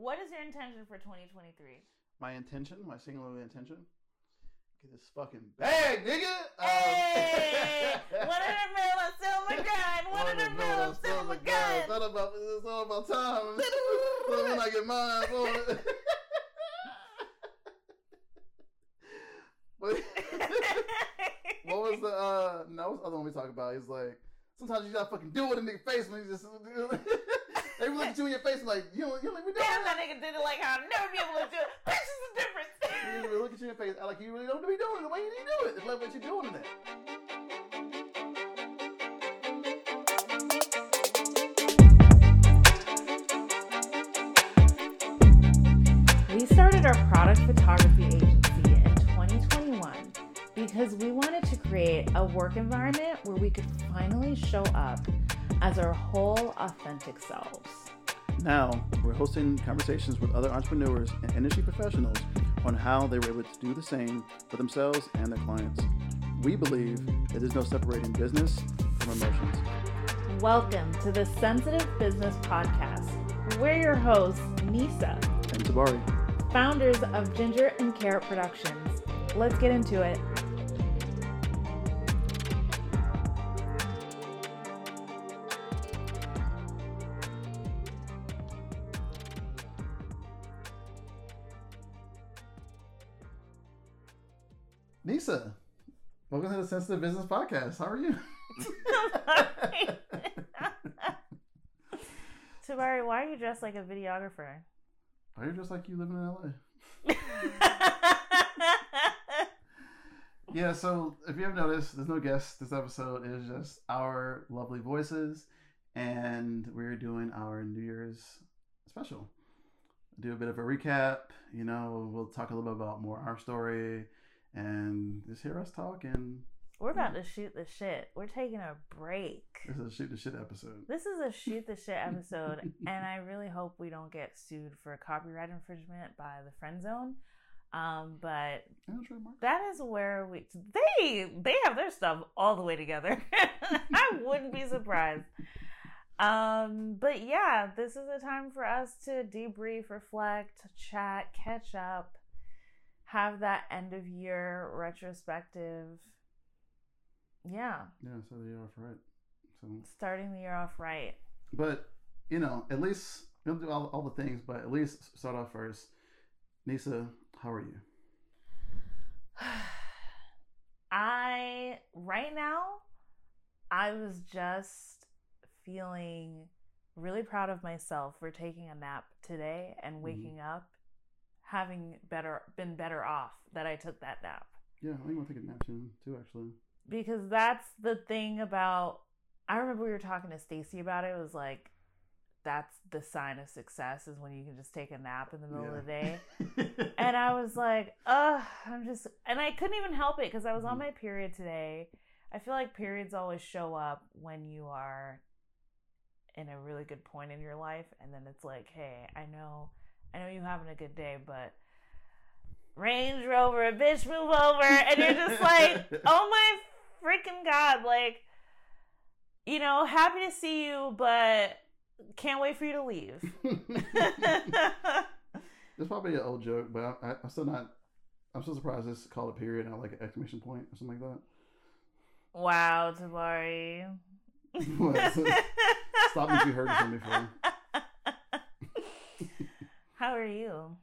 What is your intention for 2023? My intention, my singular intention, get this fucking bag, nigga. Um, Hey! One in middle, I'm still my gun. One in middle, I'm still my It's gun. not about, it's all about time. so when I get mine, But- what was the uh no what's the other one we talk about? He's like sometimes you gotta fucking do it in nigga face when you just they look at you in your face like you don't you don't even do Damn, it. that nigga did it like I'll never be able to do it. This is the difference. You look at you in your face like you really don't be doing it the way you need to do it. It's like what you're doing in it. We started our product photography agency in 2021 because we wanted to create a work environment where we could finally show up as our whole authentic selves. Now we're hosting conversations with other entrepreneurs and industry professionals on how they were able to do the same for themselves and their clients. We believe that there's no separating business from emotions. Welcome to the Sensitive Business Podcast. We're your hosts, Neysa, And Tabari. founders of Ginger and Carrot Productions. Let's get into it. Welcome to the Sensitive Business Podcast. How are you? Tabari, why are you dressed like a videographer? Are you just like you living in LA? Yeah, so if you haven't noticed, there's no guest. This episode is just our lovely voices, and we're doing our New Year's special. Do a bit of a recap. You know, we'll talk a little bit about more our story, and just hear us talk. And We're about to shoot the shit. We're taking a break. this is a shoot the shit episode. This is a shoot the shit episode, and I really hope we don't get sued for a copyright infringement by the friend zone. Um, but that is where we they they have their stuff all the way together. I wouldn't be surprised. Um, but yeah, this is a time for us to debrief, reflect, chat, catch up, have that end of year retrospective. Yeah, Yeah, so the year off right. So, starting the year off right. but you know, at least we'll do all, all the things, but at least start off first. Neysa, how are you? I right now I was just feeling really proud of myself for taking a nap today and mm-hmm. waking up having better been better off that I took that nap. Yeah, I think we'll take a nap soon too. Actually, Because that's the thing about I remember we were talking to Stacy about it. It was like that's the sign of success is when you can just take a nap in the middle of the day. and I was like, ugh, I'm just, and I couldn't even help it because I was on Mhm. my period today. I feel like periods always show up when you are in a really good point in your life, and then it's like, hey, I know, I know you're having a good day, but Range Rover, a bitch, move over, and you're just like, oh my freaking god, like, you know, happy to see you, but can't wait for you to leave. It's probably an old joke, but I, I, I'm still not. I'm still surprised it's called a period, not like an exclamation point or something like that. Wow, Tabari. Stop me if you heard it from before. How are you?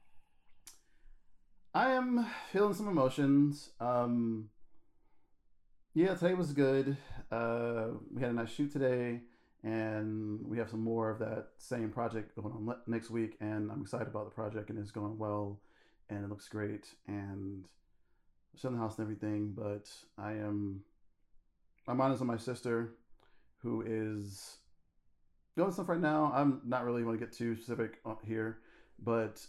I am feeling some emotions. Um, yeah, today was good. Uh, we had a nice shoot today, and we have some more of that same project going on le- next week. And I'm excited about the project, and it's going well, and it looks great, and still in the house and everything. But I am, my mind is on my sister, who is doing stuff right now. I'm not really want to get too specific here, but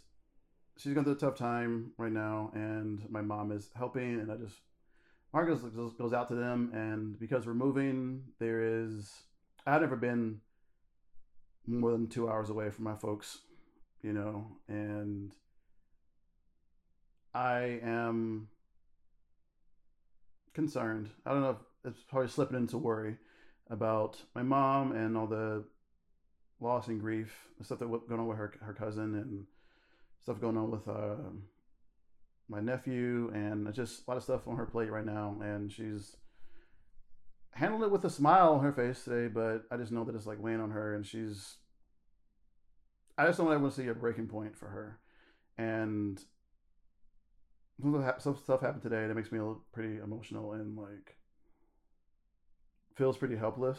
she's going through a tough time right now, and my mom is helping, and I just goes goes out to them, and because we're moving, there is I've never been more than two hours away from my folks, you know, and I am concerned. I don't know if it's probably slipping into worry about my mom and all the loss and grief, the stuff that was going on with her her cousin, and stuff going on with uh, my nephew, and just a lot of stuff on her plate right now. And she's handled it with a smile on her face today, but I just know that it's like weighing on her, and she's. I just don't ever want to see a breaking point for her, and some stuff happened today that makes me pretty emotional and like feels pretty helpless.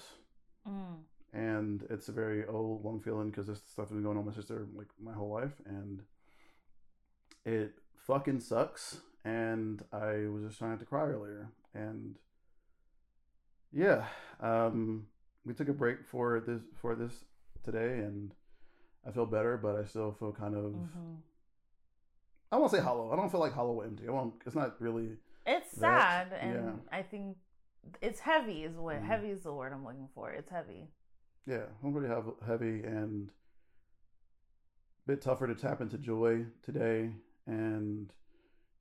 Mm. And it's a very old, long feeling because this stuff has been going on with my sister like my whole life, and it fucking sucks. And I was just trying to cry earlier, and yeah, um, we took a break for this for this today, and I feel better, but I still feel kind of. hmm I won't say hollow. I don't feel like hollow empty. I won't. It's not really. It's That- sad, and yeah. I think it's heavy. Is what Mhm. heavy is the word I'm looking for. It's heavy. Yeah, I'm pretty heavy and a bit tougher to tap into joy today. And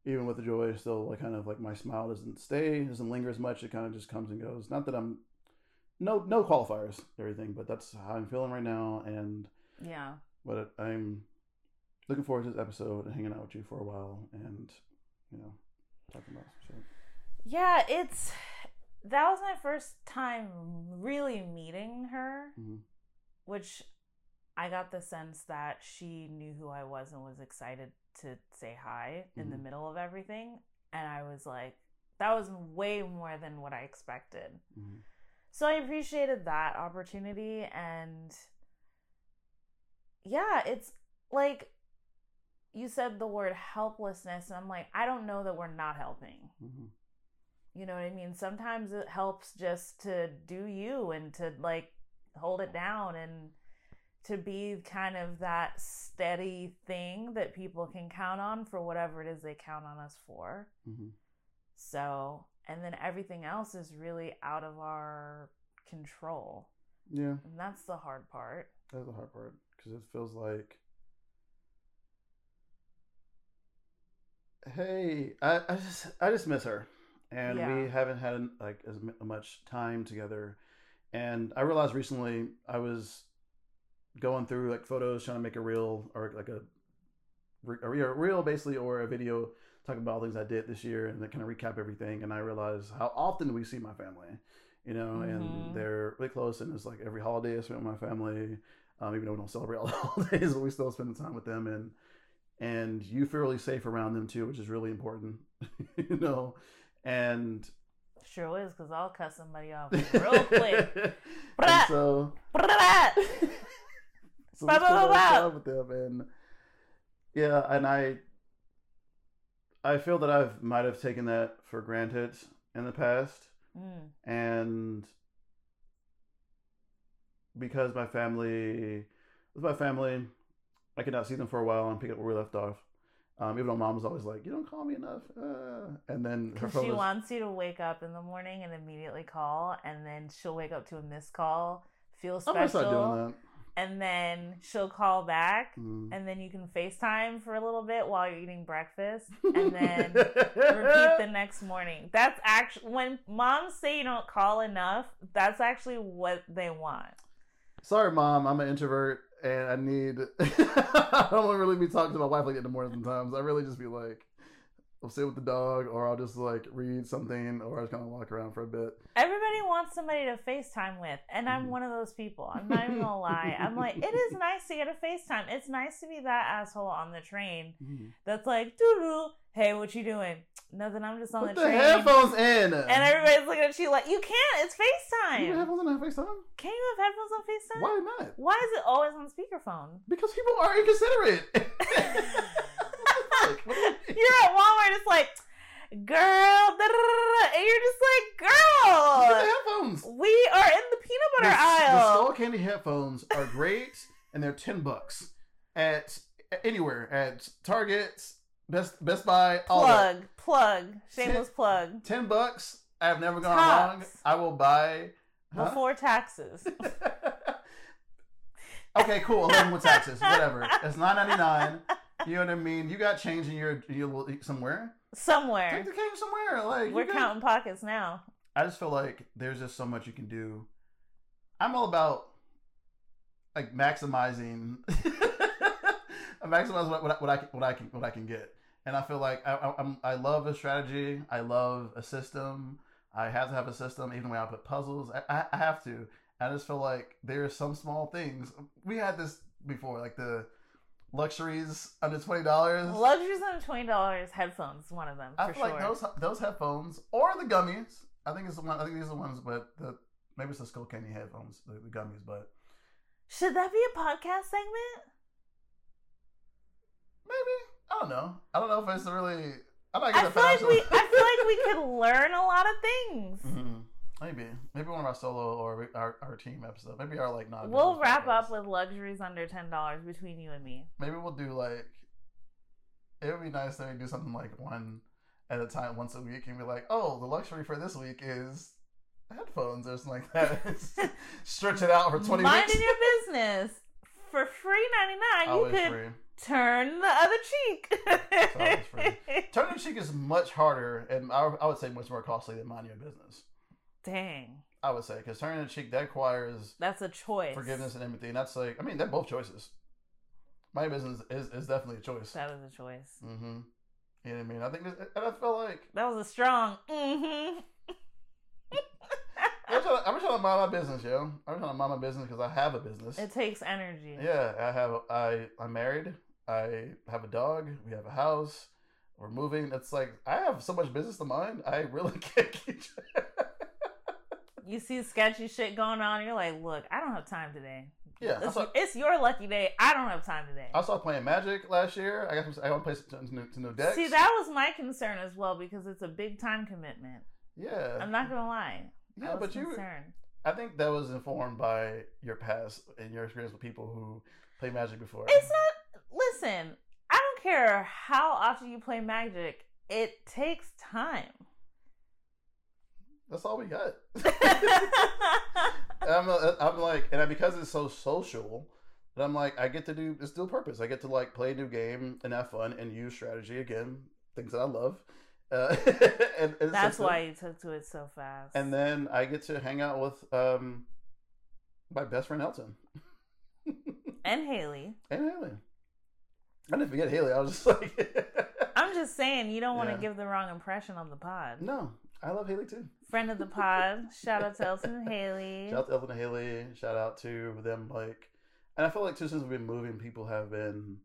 even with the joy, still like kind of like my smile doesn't stay, doesn't linger as much. It kind of just comes and goes. Not that I'm no no qualifiers everything, but that's how I'm feeling right now. And Yeah. but I'm looking forward to this episode and hanging out with you for a while and you know talking about some shit. Yeah, it's that was my first time really meeting her, Mhm. which I got the sense that she knew who I was and was excited to say hi in the Mhm. middle of everything. And I was like, that was way more than what I expected. Mhm. So I appreciated that opportunity and yeah, it's like you said the word helplessness and I'm like, I don't know that we're not helping. You know what I mean? Sometimes it helps just to do you and to like hold it down and to be kind of that steady thing that people can count on for whatever it is they count on us for. Mhm. So, and then everything else is really out of our control. Yeah. And that's the hard part. That's the hard part because it feels like, hey, I, I just I just miss her, and Yeah. we haven't had like as much time together. And I realized recently I was going through like photos, trying to make a reel or like a a re- a reel basically or a video talking about all things I did this year and then kind of recap everything. And I realized how often we see my family, you know, Mhm. and they're really close. And it's like every holiday I spend with my family, um, even though we don't celebrate all the holidays, but we still spend time with them. And and you feel really safe around them too, which is really important, you know. And Sure is, because I'll cut somebody off real quick. so so we Bow, spend a lot of time with them, and yeah, and I, I feel that I've might have taken that for granted in the past, Mm. and because my family, with my family, I could not see them for a while and pick up where we left off. Um, even though mom was always like, "You don't call me enough," uh, and then her phone she was, wants you to wake up in the morning and immediately call, and then she'll wake up to a missed call, feel I'm special, start doing that. and then she'll call back, Mm. and then you can FaceTime for a little bit while you're eating breakfast, and then repeat the next morning. That's actually when moms say you don't call enough. That's actually what they want. Sorry, mom. I'm an introvert, and I need. I don't really be talking to my wife like that in the morning. Sometimes I really just be like, I'll sit with the dog, or I'll just like read something, or I just kind of walk around for a bit. Everybody wants somebody to FaceTime with, and I'm Mhm. one of those people. I'm not even gonna lie. I'm like, it is nice to get a FaceTime. It's nice to be that asshole on the train that's like, doo hey, what you doing? Nothing. I'm just on Put the, the train. headphones in. And everybody's looking at you like, you can't. It's FaceTime. You have headphones on FaceTime? Can you have headphones on FaceTime? Why not? Why is it always on speakerphone? Because people are inconsiderate. Like, you- You're at Walmart, it's like, girl, and you're just like, Get the girl, headphones. we are in the peanut butter the aisle. The Skull Candy headphones are great, and they're ten bucks at anywhere at Target, Best Best Buy, plug, plug, shameless plug. ten bucks. I've never gone Tops. wrong. I will buy. Huh? Before taxes. okay, cool. Eleven with taxes, whatever. It's nine ninety nine. You know what I mean? You got change in your your somewhere. Somewhere. Take the change somewhere. Like We're got- counting pockets now. I just feel like there's just so much you can do. I'm all about. like maximizing, I'm maximizing what, what, I- what I can what I can what I can get, and I feel like I, I, I'm I love a strategy. I love a system. I have to have a system, even when I put puzzles. I, I, I have to. I just feel like there are some small things. We had this before, like the luxuries under twenty dollars. Luxuries under twenty dollars. Headphones, is one of them I feel sure. like those those headphones or the gummies. I think it's the one. I think these are the ones, but the maybe it's the Skull Candy headphones, the, the gummies. But Should that be a podcast segment? maybe I don't know. I don't know if it's really. I'm not I feel like we. I feel like we could learn a lot of things. Mhm. Maybe maybe one of our solo or our, our team episode. Maybe our like not. We'll wrap podcasts. up with luxuries under ten dollars between you and me. Maybe we'll do like. It would be nice that we do something like one at a time, once a week, and be like, "Oh, the luxury for this week is headphones or something like that." Stretch it out for twenty Minding weeks. your business for free ninety nine. You Always could free. turn the other cheek. always free. Turning the cheek is much harder, and I, I would say much more costly than minding your business. Dang, I would say because turning the cheek that requires that's a choice. forgiveness and empathy, and that's like I mean they're both choices. My business is, is definitely a choice. That is a choice. Mm-hmm. You know what I mean? I think, this- and I feel like That was a strong. Mm-hmm. I'm trying, to, I'm trying to mind my business, yo. I'm trying to mind my business because I have a business. It takes energy. Yeah, I have. I I'm married. I have a dog. We have a house. We're moving. It's like I have so much business to mind. I really can't keep. You see sketchy shit going on, you're like, look, I don't have time today. yeah, It's, saw, it's your lucky day. I don't have time today. I saw playing Magic last year. I got some, I want to play some, new, to new decks. See, that was my concern as well because it's a big time commitment. Yeah, I'm not gonna lie. yeah, but you. concerned. I think that was informed by your past and your experience with people who play Magic before. It's not. Listen, I don't care how often you play Magic. It takes time. That's all we got. I'm, I'm like, and I, because it's so social, that I'm like, I get to do it's dual purpose. I get to like play a new game and have fun and use strategy again, things that I love. Uh, and, and That's why you took to it so fast. And then I get to hang out with um my best friend Elton and Haley. and Haley. I didn't forget Haley. I was just like, I'm just saying you don't want to Yeah. give the wrong impression on the pod. no, I love Haley too. Friend of the pod. Shout out to Elton and Haley. Shout out to Elton and Haley. Shout out to them. Like, and I feel like too since we've been moving, people have been.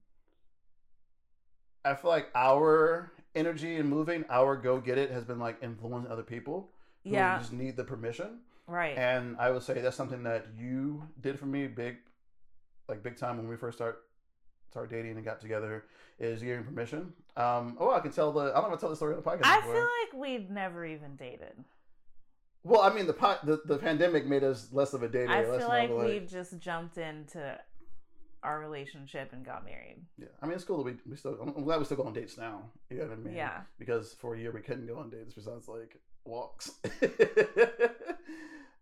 I feel like our energy in moving, our go get it, has been like influencing other people who Yeah, just need the permission. right. And I would say that's something that you did for me, big, like big time when we first start started dating and got together, is giving permission. Um, oh, I can tell the. I don't know if I tell the story on the podcast. I before. feel like we'd never even dated. Well, I mean, the, po- the the pandemic made us less of a dater. I less feel like a, we just jumped into our relationship and got married. Yeah, I mean it's cool that we we still. I'm glad we still go on dates now. You know what I mean? Yeah. Because for a year we couldn't go on dates besides like walks.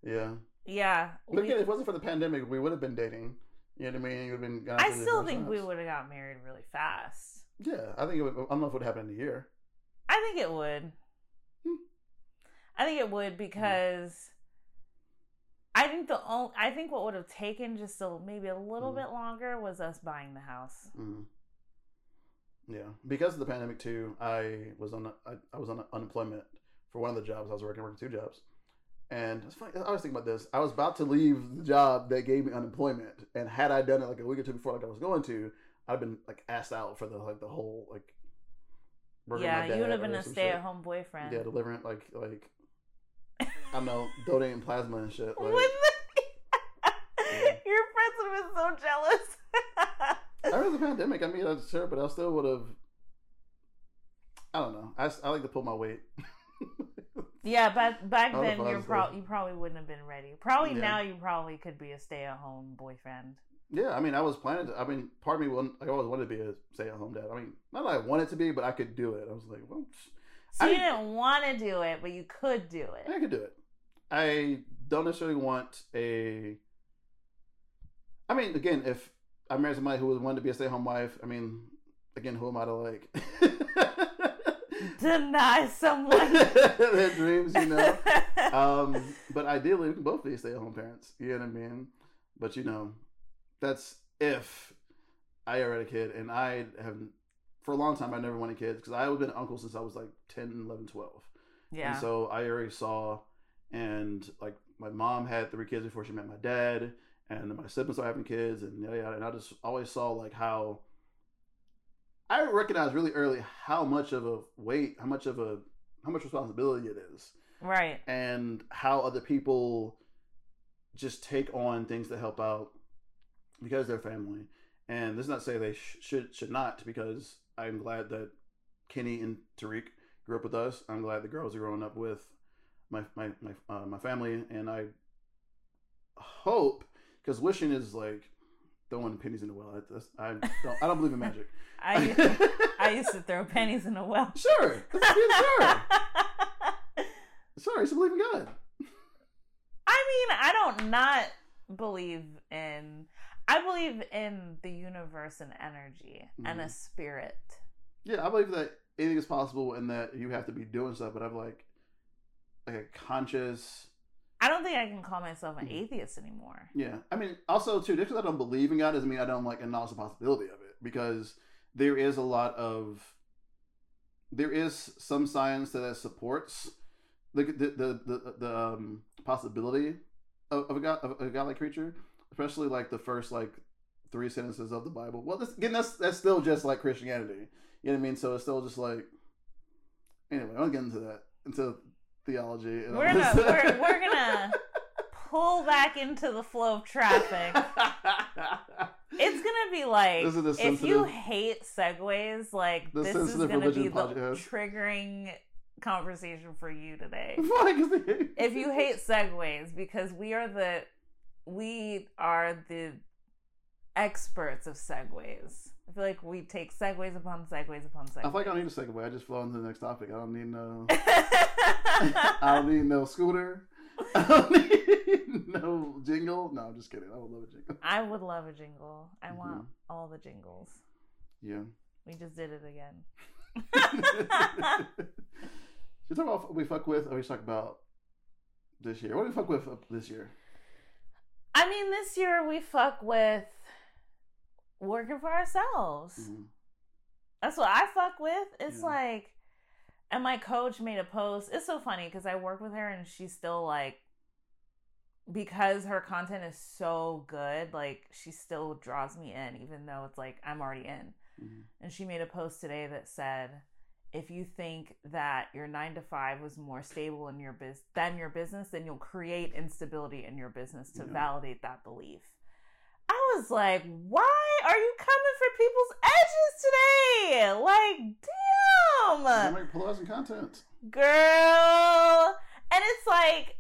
yeah. Yeah. We- again, if it wasn't for the pandemic, we would have been dating. You know what I mean? You would have been. I still think we would have got married really fast. Yeah, I think it would. I don't know if it would happen in a year. I think it would. I think it would because I think the only I think what would have taken just a maybe a little Hmm. bit longer was us buying the house. Mm. Yeah, because of the pandemic too, I was on I, I was on unemployment for one of the jobs I was working, working two jobs, and it's funny. I was thinking about this. I was about to leave the job that gave me unemployment, and had I done it like a week or two before, like I was going to, I'd been like asked out for the like the whole like. yeah, you would have been a stay-at-home boyfriend. Yeah, delivering like like I don't know, donating plasma and shit. Like, it- Your friends would have been so jealous. After the pandemic, I mean, I'm sure, but I still would have. I don't know. I, I like to pull my weight. yeah, but back then you're pro- you probably wouldn't have been ready. Probably Yeah. now you probably could be a stay at home boyfriend. yeah, I mean, I was planning. To, I mean, part of me, wasn't- I always wanted to be a stay-at-home dad. I mean, not that I wanted to be, but I could do it. I was like, well, So I- you didn't want to do it, but you could do it. I could do it. I don't necessarily want a. I mean, again, if I married somebody who wanted to be a stay-at-home wife, I mean, again, who am I to like? Deny someone. their dreams, you know. Um, but ideally, we can both be stay-at-home parents. You know what I mean? But you know, that's if I ever had a kid, and I have for a long time I never wanted kids because I have been an uncle since I was like 10, 11, 12. Yeah. And so I already saw, and like my mom had three kids before she met my dad, and then my siblings are having kids, and yeah. And I just always saw like how I recognized really early how much of a weight, how much of a how much responsibility it is, right. and how other people just take on things to help out because they're family. And this is not to say they sh- should should not, because I'm glad that Kenny and Tariq grew up with us. I'm glad the girls are growing up with my my my uh, my family, and I hope because wishing is like throwing pennies in the well. That's, I don't I don't believe in magic. I I used to throw pennies in a well. sure, sure, sure. I used to believe in God. I mean, I don't not believe in. I believe in the universe and energy and a Mhm. spirit. Yeah, I believe that anything is possible and that you have to be doing stuff, but I'm like like a conscious I don't think I can call myself an Mhm. atheist anymore. Yeah, I mean, also too, just because I don't believe in God doesn't mean I don't like acknowledge the possibility of it. Because there is a lot of, there is some science that supports the the the the, the um, possibility of, of a god of a godlike creature, especially like the first like three sentences of the Bible. Well, this, again, that's that's still just like Christianity. You know what I mean? So it's still just like. Anyway, I won't get into that into theology. and We're gonna we're, we're gonna pull back into the flow of traffic. It's gonna be like This is the if you hate segues, like this is gonna be religion the triggering conversation for you today. Why? 'Cause they- if you hate segues, because we are the we are the experts of segues. I feel like we take segues upon segues upon segues. I feel like I don't need a segue. I just flow into the next topic. I don't need no. I don't need no scooter. I don't need no jingle. No, I'm just kidding. I would love a jingle. I would love a jingle. I Mm-hmm. want all the jingles. Yeah. We just did it again. Should we talk about what we fuck with, or we talk about this year? What do we fuck with this year? I mean, this year we fuck with working for ourselves. Mhm. That's what I fuck with. It's Yeah. like, and my coach made a post. It's so funny because I work with her and she's still like, because her content is so good, like she still draws me in, even though it's like I'm already in. Mhm. And she made a post today that said, if you think that your nine to five was more stable in your biz than your business, then you'll create instability in your business to Yeah. validate that belief. I was like, why are you coming for people's edges today? Like, You damn, make polarizing content. girl. And it's like,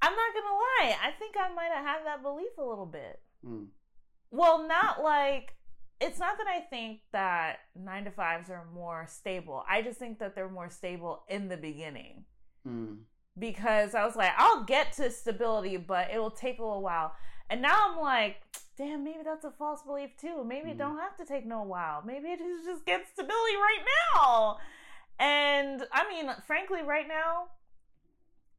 I'm not gonna lie, I think I might have had that belief a little bit. Mm. Well, not like it's not that I think that nine to fives are more stable. I just think that they're more stable in the beginning Mm. because I was like, I'll get to stability, but it will take a little while. And now I'm like, damn, maybe that's a false belief too. Maybe it Mhm. don't have to take no while. Maybe it is just get stability right now. And I mean, frankly, right now,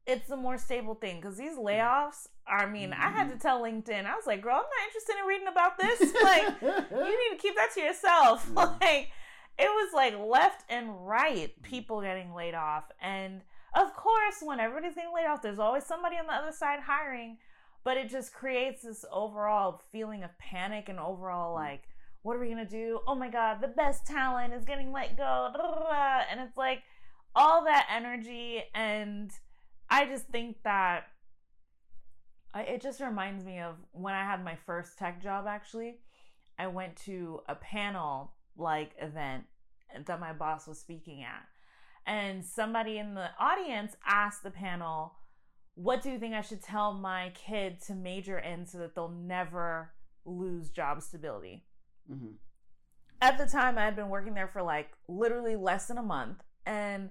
it's the more stable thing because these layoffs. I mean, I had to tell LinkedIn. I was like, girl, I'm not interested in reading about this. Like, you need to keep that to yourself. Yeah. Like it was like left and right people getting laid off. And of course, when everybody's getting laid off, there's always somebody on the other side hiring. But it just creates this overall feeling of panic and overall mm. like, what are we gonna do? Oh my god, the best talent is getting let go. And it's like all that energy and I just think that I, it just reminds me of when I had my first tech job actually. I went to a panel like event that my boss was speaking at. And somebody in the audience asked the panel, What do you think I should tell my kid to major in so that they'll never lose job stability? Mhm. At the time, I had been working there for like literally less than a month, and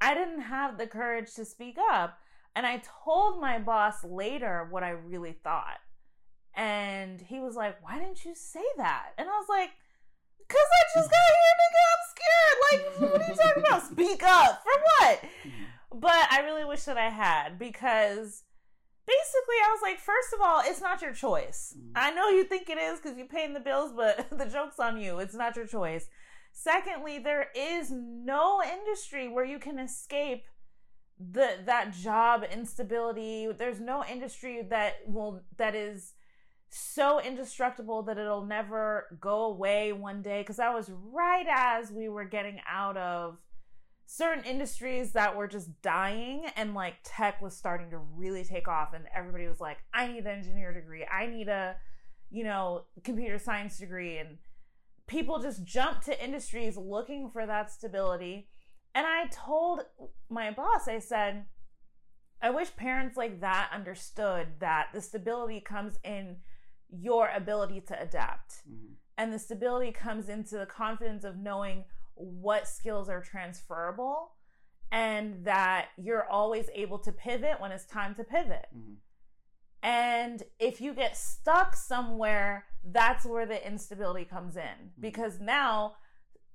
I didn't have the courage to speak up. And I told my boss later what I really thought. And he was like, Why didn't you say that? And I was like, Because I just got here, nigga. I'm scared. Like, what are you talking about? Speak up. For what? But I really wish that I had because basically I was like, first of all, it's not your choice. Mhm. I know you think it is because you're paying the bills, but the joke's on you. It's not your choice. Secondly, there is no industry where you can escape the that job instability. There's no industry that will that is so indestructible that it'll never go away one day because that was right as we were getting out of certain industries that were just dying and like tech was starting to really take off and everybody was like i need an engineer degree. I need a you know computer science degree. And people just jumped to industries looking for that stability. And i told my boss i said i wish parents like that understood that the stability comes in your ability to adapt. Mhm. and the stability comes into the confidence of knowing what skills are transferable and that you're always able to pivot when it's time to pivot. Mhm. And if you get stuck somewhere, that's where the instability comes in because now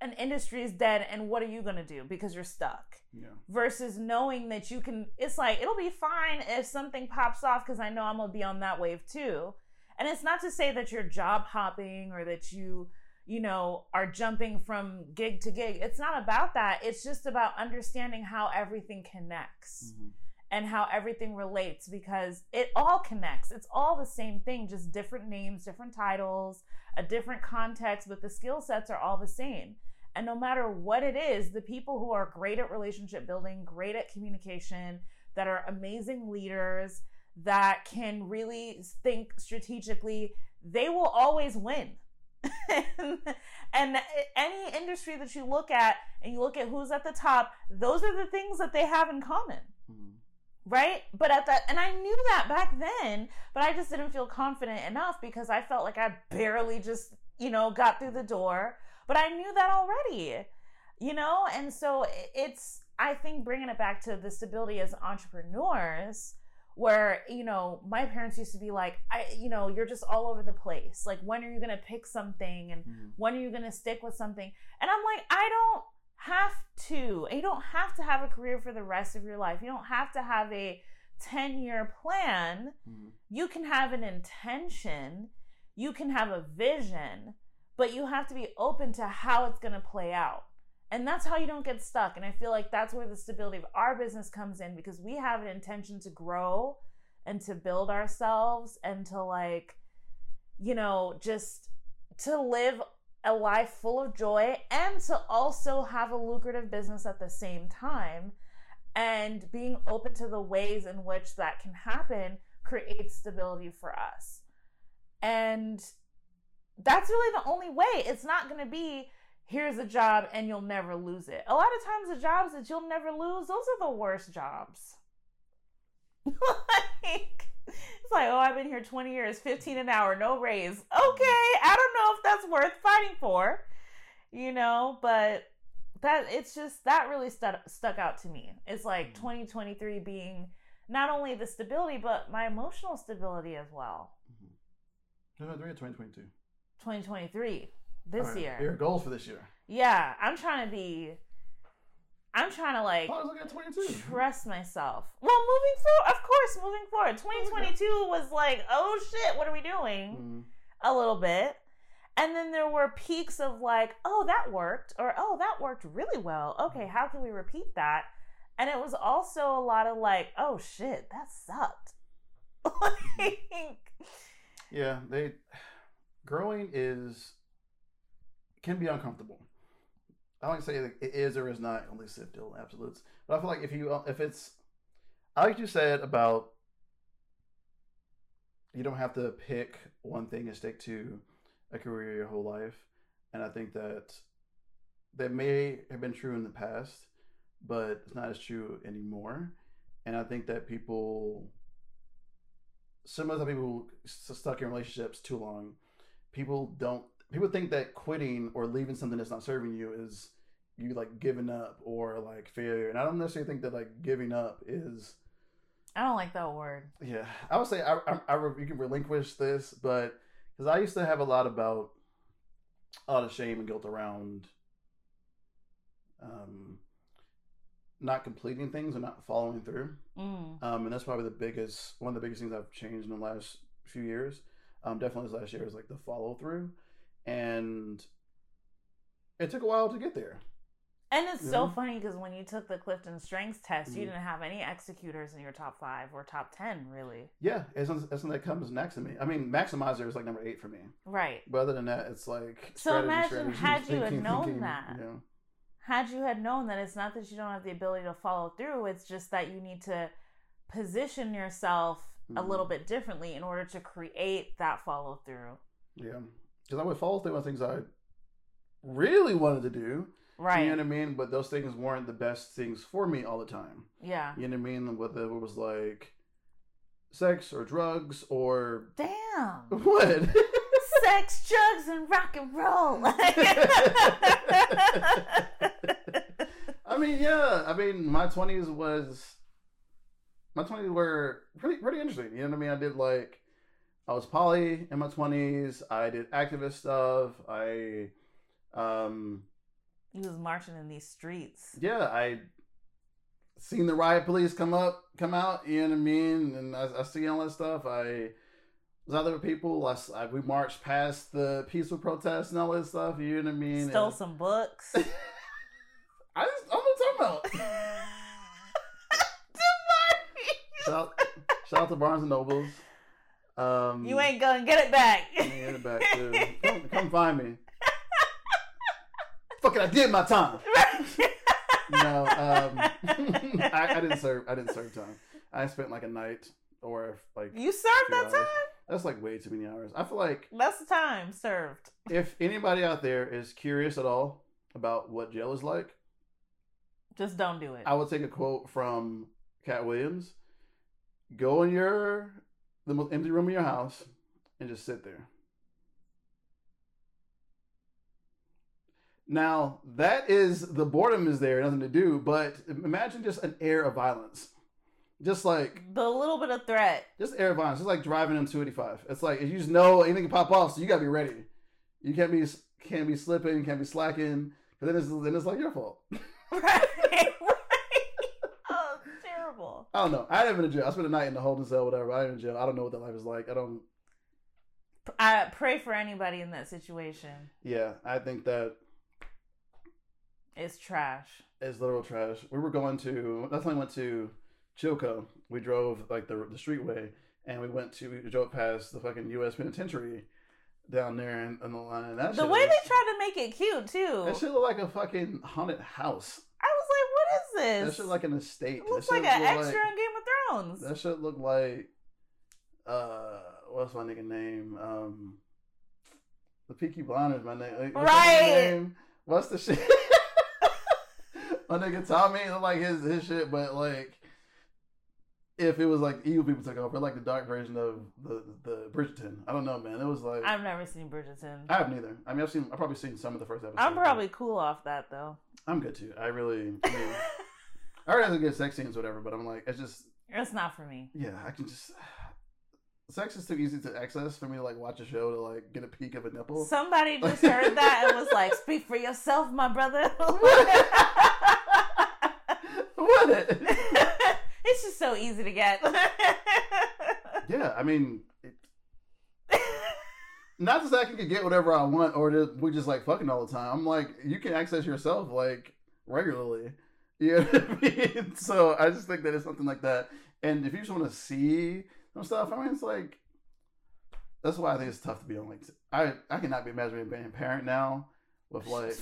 an industry is dead and what are you going to do because you're stuck? Yeah. versus knowing that you can it's like it'll be fine if something pops off because i know i'm gonna be on that wave too and it's not to say that you're job hopping or that you you know are jumping from gig to gig it's not about that it's just about understanding how everything connects Mhm. and how everything relates because it all connects. It's all the same thing, just different names, different titles, a different context, but the skill sets are all the same. And no matter what it is, the people who are great at relationship building, great at communication, that are amazing leaders, that can really think strategically, they will always win. And, and any industry that you look at and you look at who's at the top, those are the things that they have in common. Mhm. right? But at that and i knew that back then but i just didn't feel confident enough because i felt like i barely just you know got through the door. But i knew that already you know? And so it's i think bringing it back to the stability as entrepreneurs where you know my parents used to be like i you know you're just all over the place like when are you going to pick something and Mhm. when are you going to stick with something? And I'm like, I don't have to. You don't have to have a career for the rest of your life. You don't have to have a 10 year plan. Mhm. You can have an intention, you can have a vision, but you have to be open to how it's going to play out. And that's how you don't get stuck. And I feel like that's where the stability of our business comes in because we have an intention to grow and to build ourselves and to like, you know, just to live a life full of joy and to also have a lucrative business at the same time. And being open to the ways in which that can happen creates stability for us. And that's really the only way. It's not going to be here's a job and you'll never lose it. A lot of times, the jobs that you'll never lose, those are the worst jobs. like, it's like, oh, I've been here 20 years, 15 an hour, no raise. Okay, I don't know if that's worth fighting for, you know, but that it's just that really stuck stuck out to me. It's like Mhm. 2023 being not only the stability, but my emotional stability as well. 2023 or 2022? 2023 this right, year. Your goals for this year. Yeah, I'm trying to be. I'm trying to like I was looking at 22. trust myself. Well, moving forward, of course, moving forward. 2022 was like, oh shit, what are we doing? Mhm. A little bit. And then there were peaks of like, oh, that worked, or oh, that worked really well. Okay, how can we repeat that? And it was also a lot of like, oh shit, that sucked. like, Yeah, they growing is can be uncomfortable. I don't like to say it is or is not only sit still absolutes, but I feel like if you uh, if it's I like you said about you don't have to pick one thing and stick to a career your whole life, and I think that that may have been true in the past, but it's not as true anymore. And I think that people similar to people stuck in relationships too long, people don't. People think that quitting or leaving something that's not serving you is you like giving up or like failure. And I don't necessarily think that like giving up is. I don't like that word. Yeah, I would say I, I, I re- you can relinquish this, but because I used to have a lot about a lot of shame and guilt around um not completing things and not following through. Mm. Um, and that's probably the biggest one of the biggest things I've changed in the last few years. Um, definitely this last year is like the follow through, and it took a while to get there. And it's so funny because when you took the Clifton Strengths test, you Mhm. didn't have any executors in your top five or top ten, really. Yeah, it's something that comes next to me. I mean, maximizer is like number eight for me. Right. But other than that, it's like So strategy, imagine strategy, had you had known thinking, that. You know. Had you had known that it's not that you don't have the ability to follow through, it's just that you need to position yourself a Mhm. little bit differently in order to create that follow through. Yeah, because I would follow through on things I really wanted to do. Right. You know what I mean? But those things weren't the best things for me all the time. yeah. You know what I mean? Whether it was like sex or drugs or Damn. what? Sex, drugs, and rock and roll. I mean, yeah. I mean, my twenties was my twenties were pretty pretty interesting. You know what I mean? I did like I was poly in my twenties. I did activist stuff. I um he was marching in these streets. yeah, I seen the riot police come up, come out. You know what I mean? And I, I see all that stuff. I was out there with people. I we marched past the peaceful protests and all that stuff. You know what I mean? Stole And some books. I just I don't know what I'm talking about. shout, shout out to Barnes and Nobles. Um, you ain't gonna get it back. get it back too. Come, come find me. Fucking, I did my time. No, um, I, I didn't serve. I didn't serve time. I spent like a night or like you served that hours. time? that's like way too many hours. I feel like That's time served. if anybody out there is curious at all about what jail is like, Just don't do it. I would take a quote from Katt Williams. Go in your the most empty room in your house and just sit there. Now that is the boredom is there, nothing to do. But imagine just an air of violence, just like the little bit of threat. just air of violence. It's like driving eighty five. It's like if you just know anything can pop off, so you gotta be ready. You can't be can't be slipping, can't be slacking, because then it's then it's like your fault. Right. right. Oh, it's terrible. I don't know. I haven't been in jail. I spent a night in the holding cell, whatever. I ain't in jail. I don't know what that life is like. I don't. I pray for anybody in that situation. Yeah, I think that It's trash. It's literal trash. We were going to. That's when we went to Chilco. We drove like the the streetway, and we went to we drove past the fucking U.S. Penitentiary down there in, in the line. That The way they tried to make it cute too. that shit look like a fucking haunted house. Like, That shit like an estate. it looks that like an look extra like- in Game of Thrones. That should look like uh what's my nigga name? Um the Peaky Blinders, my name. What's Right. name? What's the shit? my nigga Tommy look like his his shit, but like if it was like evil people took over, like the dark version of the the Bridgerton. I don't know, man. It was like I've never seen Bridgerton. I have neither. I mean, I've seen. I've probably seen some of the first episodes. I'm probably cool off that though. I'm good too. I really. I mean, I already has a good sex scenes, or whatever. But I'm like, it's just it's not for me. yeah, I can just. Sex is too easy to access for me to like watch a show to like get a peek of a nipple. Somebody just heard that and was like, "Speak for yourself, my brother." what? it's just so easy to get. yeah, I mean, it, not just say I can get whatever I want or just, we just like fucking all the time. I'm like, you can access yourself like regularly. You know what I mean? So I just think that it's something like that. And if you just want to see some stuff, I mean, it's like that's why I think it's tough to be on. Like, I I cannot be imagining being a parent now with like,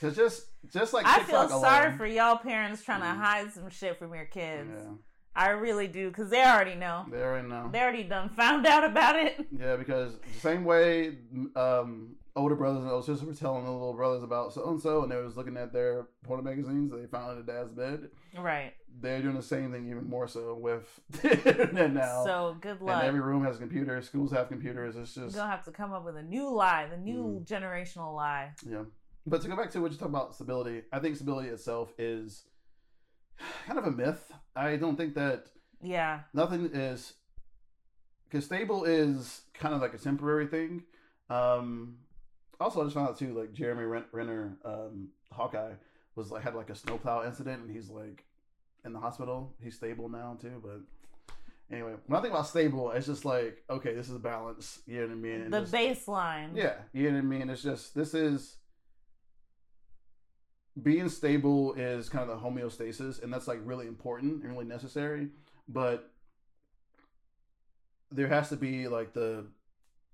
cause just just like I feel sorry alone- for y'all parents trying to Mhm. hide some shit from your kids. Yeah, I really do because they already know. they already know. They already done found out about it. Yeah, because the same way um, older brothers and older sisters were telling the little brothers about so and so, and they was looking at their porn magazines that they found in the dad's bed. Right. They're doing the same thing, even more so with the internet now. So good luck. and every room has a computer. Schools have computers. It's You're just gonna have to come up with a new lie, the new Mm. generational lie. yeah. But to go back to what you talk about stability, I think stability itself is kind of a myth. I don't think that Yeah. nothing is because stable is kind of like a temporary thing. Um, also, I just found out too, like Jeremy Ren- Renner, um, Hawkeye, was like had like a snowplow incident, and he's like in the hospital. He's stable now too, but anyway, when I think about stable, it's just like okay, this is a balance. You know what I mean? And the just- baseline. yeah, you know what I mean. It's just this is being stable is kind of the homeostasis, and that's like really important and really necessary. But there has to be like the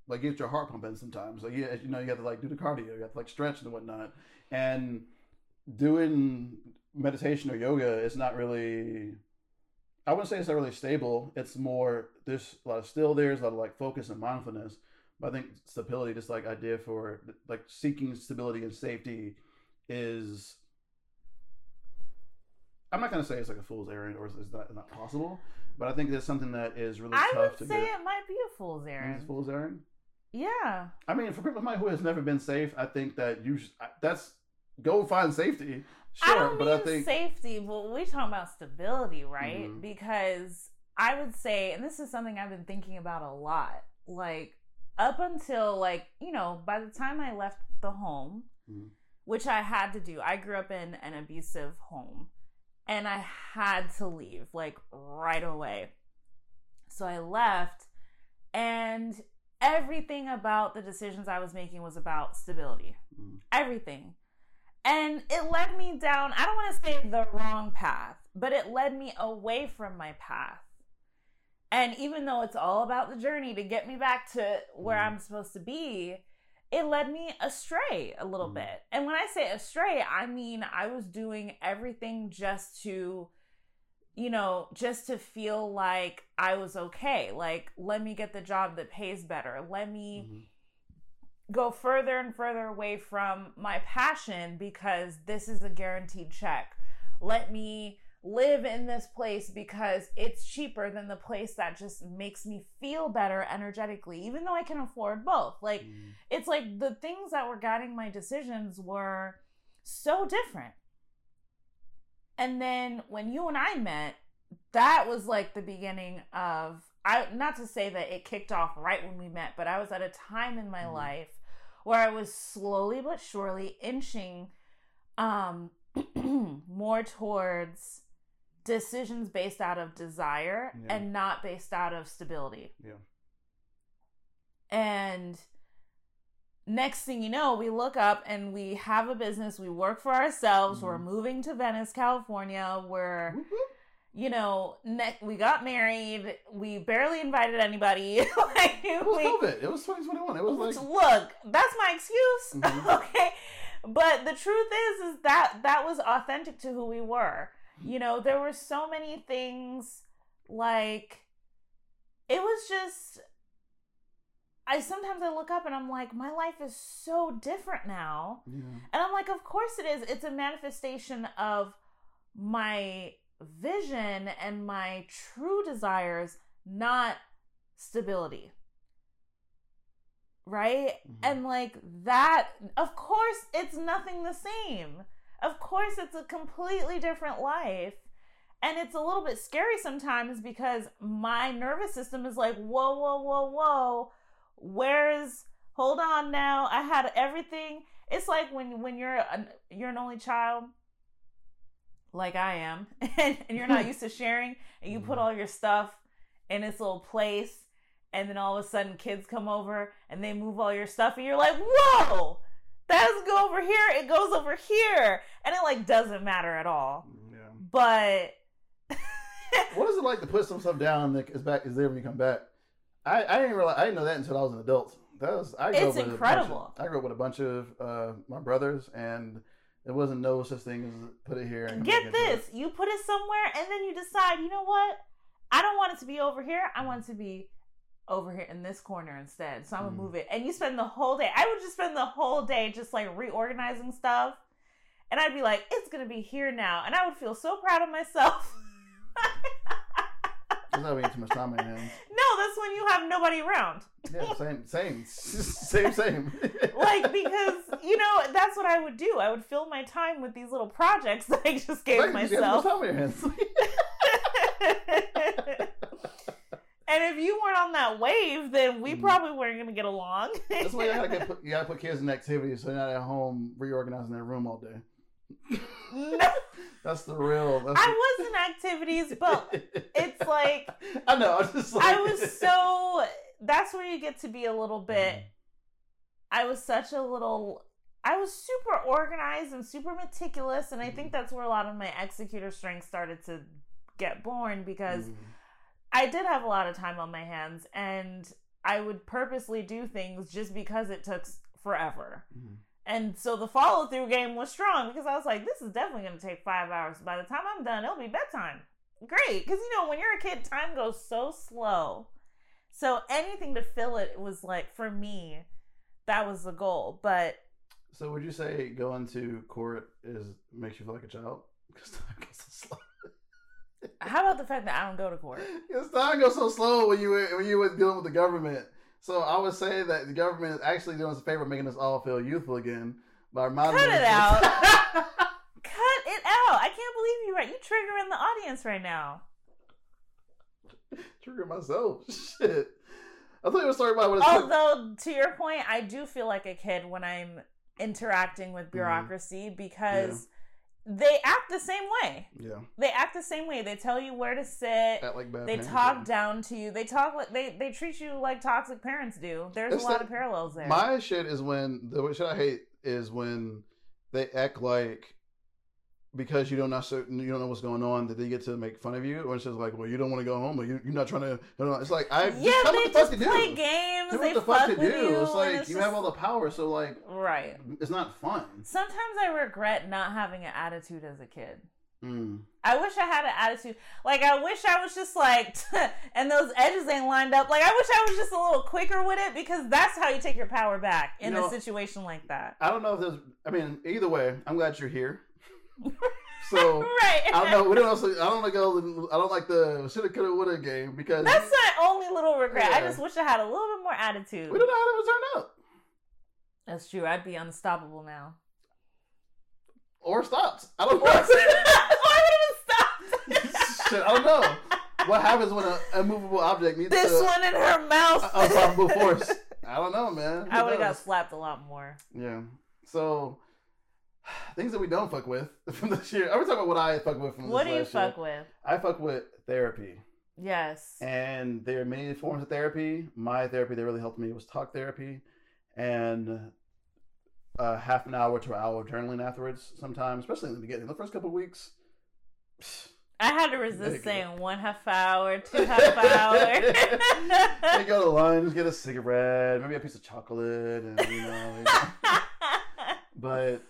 like get your heart pumping sometimes. Like yeah, you know, you have to like do the cardio, you have to like stretch and whatnot, and doing meditation or yoga is not really. I wouldn't say it's not really stable. It's more there's a lot of still there, there's a lot of like focus and mindfulness. But I think stability, just like idea for like seeking stability and safety, is. I'm not gonna say it's like a fool's errand or it's not, not possible, but I think it's something that is really I tough would to say get. it might be a fool's It's errand. a fool's errand. Yeah. I mean, for people who has never been safe, I think that you sh- that's go find safety. Sure, I don't but mean I think safety, but we talking about stability, right? Mhm. Because I would say, and this is something I've been thinking about a lot, like up until like, you know, by the time I left the home, Mhm. which I had to do, I grew up in an abusive home and I had to leave like right away. So I left and everything about the decisions I was making was about stability. Mhm. Everything. And it led me down, I don't want to say the wrong path, but it led me away from my path. And even though it's all about the journey to get me back to where Mhm. I'm supposed to be, it led me astray a little Mhm. bit. And when I say astray, I mean I was doing everything just to, you know, just to feel like I was okay. Like, let me get the job that pays better. Let me Mhm. go further and further away from my passion because this is a guaranteed check. Let me live in this place because it's cheaper than the place that just makes me feel better energetically, even though I can afford both. Like, Mhm. it's like the things that were guiding my decisions were so different. And then when you and I met, that was like the beginning of I not to say that it kicked off right when we met, but I was at a time in my Mhm. life where I was slowly but surely inching um more towards decisions based out of desire Yeah. and not based out of stability. Yeah. And next thing you know, we look up and we have a business. We work for ourselves. We're Mhm. moving to Venice, California. We're, whoop. you know, ne- we got married. We barely invited anybody. like, It was we, COVID. It was 2021. It was like look, that's my excuse. Mhm. okay. But the truth is, is that that was authentic to who we were. You know, there were so many things like it was just I sometimes I look up and I'm like, my life is so different now. yeah. And I'm like, of course it is. It's a manifestation of my vision and my true desires, not stability. Right? Mhm. And like that, of course, it's nothing the same. Of course, it's a completely different life. And it's a little bit scary sometimes because my nervous system is like, whoa, whoa, whoa, whoa. Where's hold on now? I had everything. It's like when when you're an you're an only child, like I am, and, and you're not used to sharing, and you put Mhm. all your stuff in this little place, and then all of a sudden kids come over and they move all your stuff, and you're like, whoa, that doesn't go over here. It goes over here, and it like doesn't matter at all. Yeah. But What is it like to put some stuff down that is back is there when you come back? I, I didn't realize I didn't know that until I was an adult. That was I grew It's up with A incredible. bunch of, I grew up with a bunch of uh, my brothers, and there wasn't no such thing as put it here. And Get it. this, you put it somewhere and then you decide, you know what? I don't want it to be over here. I want it to be over here in this corner instead. So I'm gonna Mhm. move it. And you spend the whole day. I would just spend the whole day just like reorganizing stuff. And I'd be like, it's gonna be here now. And I would feel so proud of myself. There's not too much time on your hands. no, that's when you have nobody around. Yeah, same, same, same, same. Like because you know, that's what I would do. I would fill my time with these little projects that I just gave Right, 'cause you have myself. too time on your hands. and if you weren't on that wave, then we Mhm. probably weren't gonna get along. That's why you gotta get you gotta put kids in activities so they're not at home reorganizing their room all day. No, That's the real. That's I was in activities, but it's like I know. I'm just like I was so. That's where you get to be a little bit. I was such a little. I was super organized and super meticulous, and I think that's where a lot of my executor strength started to get born because Mm. I did have a lot of time on my hands, and I would purposely do things just because it took forever. Mhm. And so the follow through game was strong because I was like, this is definitely going to take five hours. By the time I'm done, it'll be bedtime. Great. Because, you know, when you're a kid, time goes so slow. So anything to fill it was like, for me, that was the goal. But So would you say going to court is makes you feel like a child? Because time goes so slow. how about the fact that I don't go to court? Because time goes so slow when you when you were dealing with the government. So I would say that the government is actually doing us a favor, making us all feel youthful again by reminding Cut it out. Cut it out. I can't believe you right. You triggering the audience right now. Trigger myself. Shit. I thought you were sorry about what it's. Although, to your point, I do feel like a kid when I'm interacting Mm-hmm. with bureaucracy because they act the same way. Yeah, They act the same way. They tell you where to sit. at like bad. They parenting. talk down to you. They talk like they they treat you like toxic parents do. There's It's a lot that- of parallels there. My shit is when the shit I hate is when they act like because you don't know certain you don't know what's going on that they get to make fun of you, or it's just like, well, you don't want to go home, or you, you're not trying to. You know, it's like I yeah, tell they what the fuck just to do. play games. They what the fuck fuck to do. you. it's like it's you just- have all the power, so like right. it's not fun. Sometimes I regret not having an attitude as a kid. Mm. I wish I had an attitude. Like I wish I was just like, and those edges ain't lined up. Like I wish I was just a little quicker with it because that's how you take your power back in You know- a situation like that. I don't know if there's. I mean, either way, I'm glad you're here. So right. I don't know. We don't also. I don't like go. I don't like the shoulda, coulda, woulda game because That's my only little regret. I just wish I had a little bit more attitude. we don't know how that would turn out That's true. I'd be unstoppable now. or stopped. I don't know. would it have stopped? Shit, I don't know. What happens when an immovable object needs this to one in her mouth. unstoppable force? I don't know, man. Who I would have got slapped a lot more. Yeah. So things that we don't fuck with from this year. I'm talking about what I fuck with from this year. What do you last year. fuck with? I fuck with therapy. Yes. And there are many forms of therapy. My therapy that really helped me was talk therapy, and uh, half an hour to an hour of journaling afterwards. Sometimes, especially in the beginning, the first couple of weeks. I had to resist saying one half hour, two half hour. They go to lunch, get a cigarette, maybe a piece of chocolate, and you know. but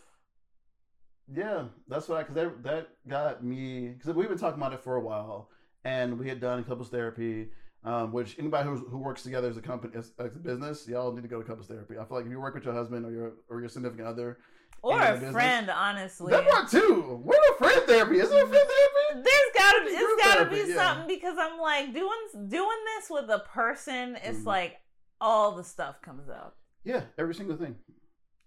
yeah, that's what I because that that got me because we've been talking about it for a while, and we had done couples therapy. Um, which anybody who's, who works together as a company as, as a business, y'all need to go to couples therapy. I feel like if you work with your husband or your or your significant other, or a business. friend, honestly. that part too. Where's the friend therapy? Is there a friend therapy? There's gotta be, it's gotta therapy, be yeah. something because I'm like doing doing this with a person. It's Mhm. like all the stuff comes up, Yeah, every single thing.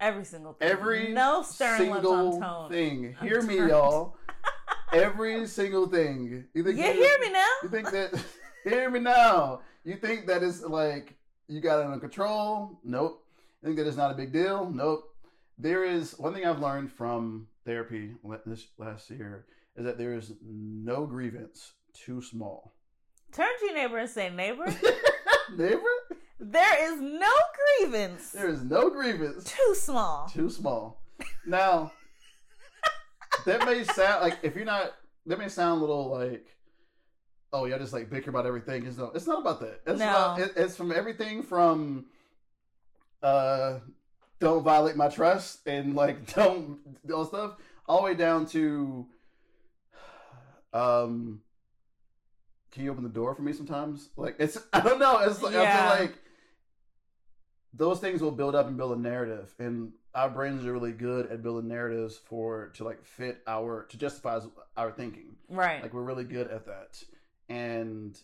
Every single thing. Every no stern lips single tone. thing. I'm Hear me, turned. y'all. Every single thing. You think that- hear me now? You think that? hear me now. You think that it's like you got it under control? Nope. You think that it's not a big deal? Nope. There is one thing I've learned from therapy this last year is that there is no grievance too small. Turn to your neighbor and say, neighbor, Neighbor, there is no grievance there is no grievance too small. too small. Now, that may sound like if you're not, that may sound a little like, oh, y'all just like bicker about everything. It's not. It's not about that. It's No. about, it, it's from everything from, uh, don't violate my trust and like don't do all stuff, all the way down to, um. Can you open the door for me sometimes? Like it's I don't know. It's like I Yeah. feel like those things will build up and build a narrative and our brains are really good at building narratives for to like fit our to justify our thinking Right. like we're really good at that and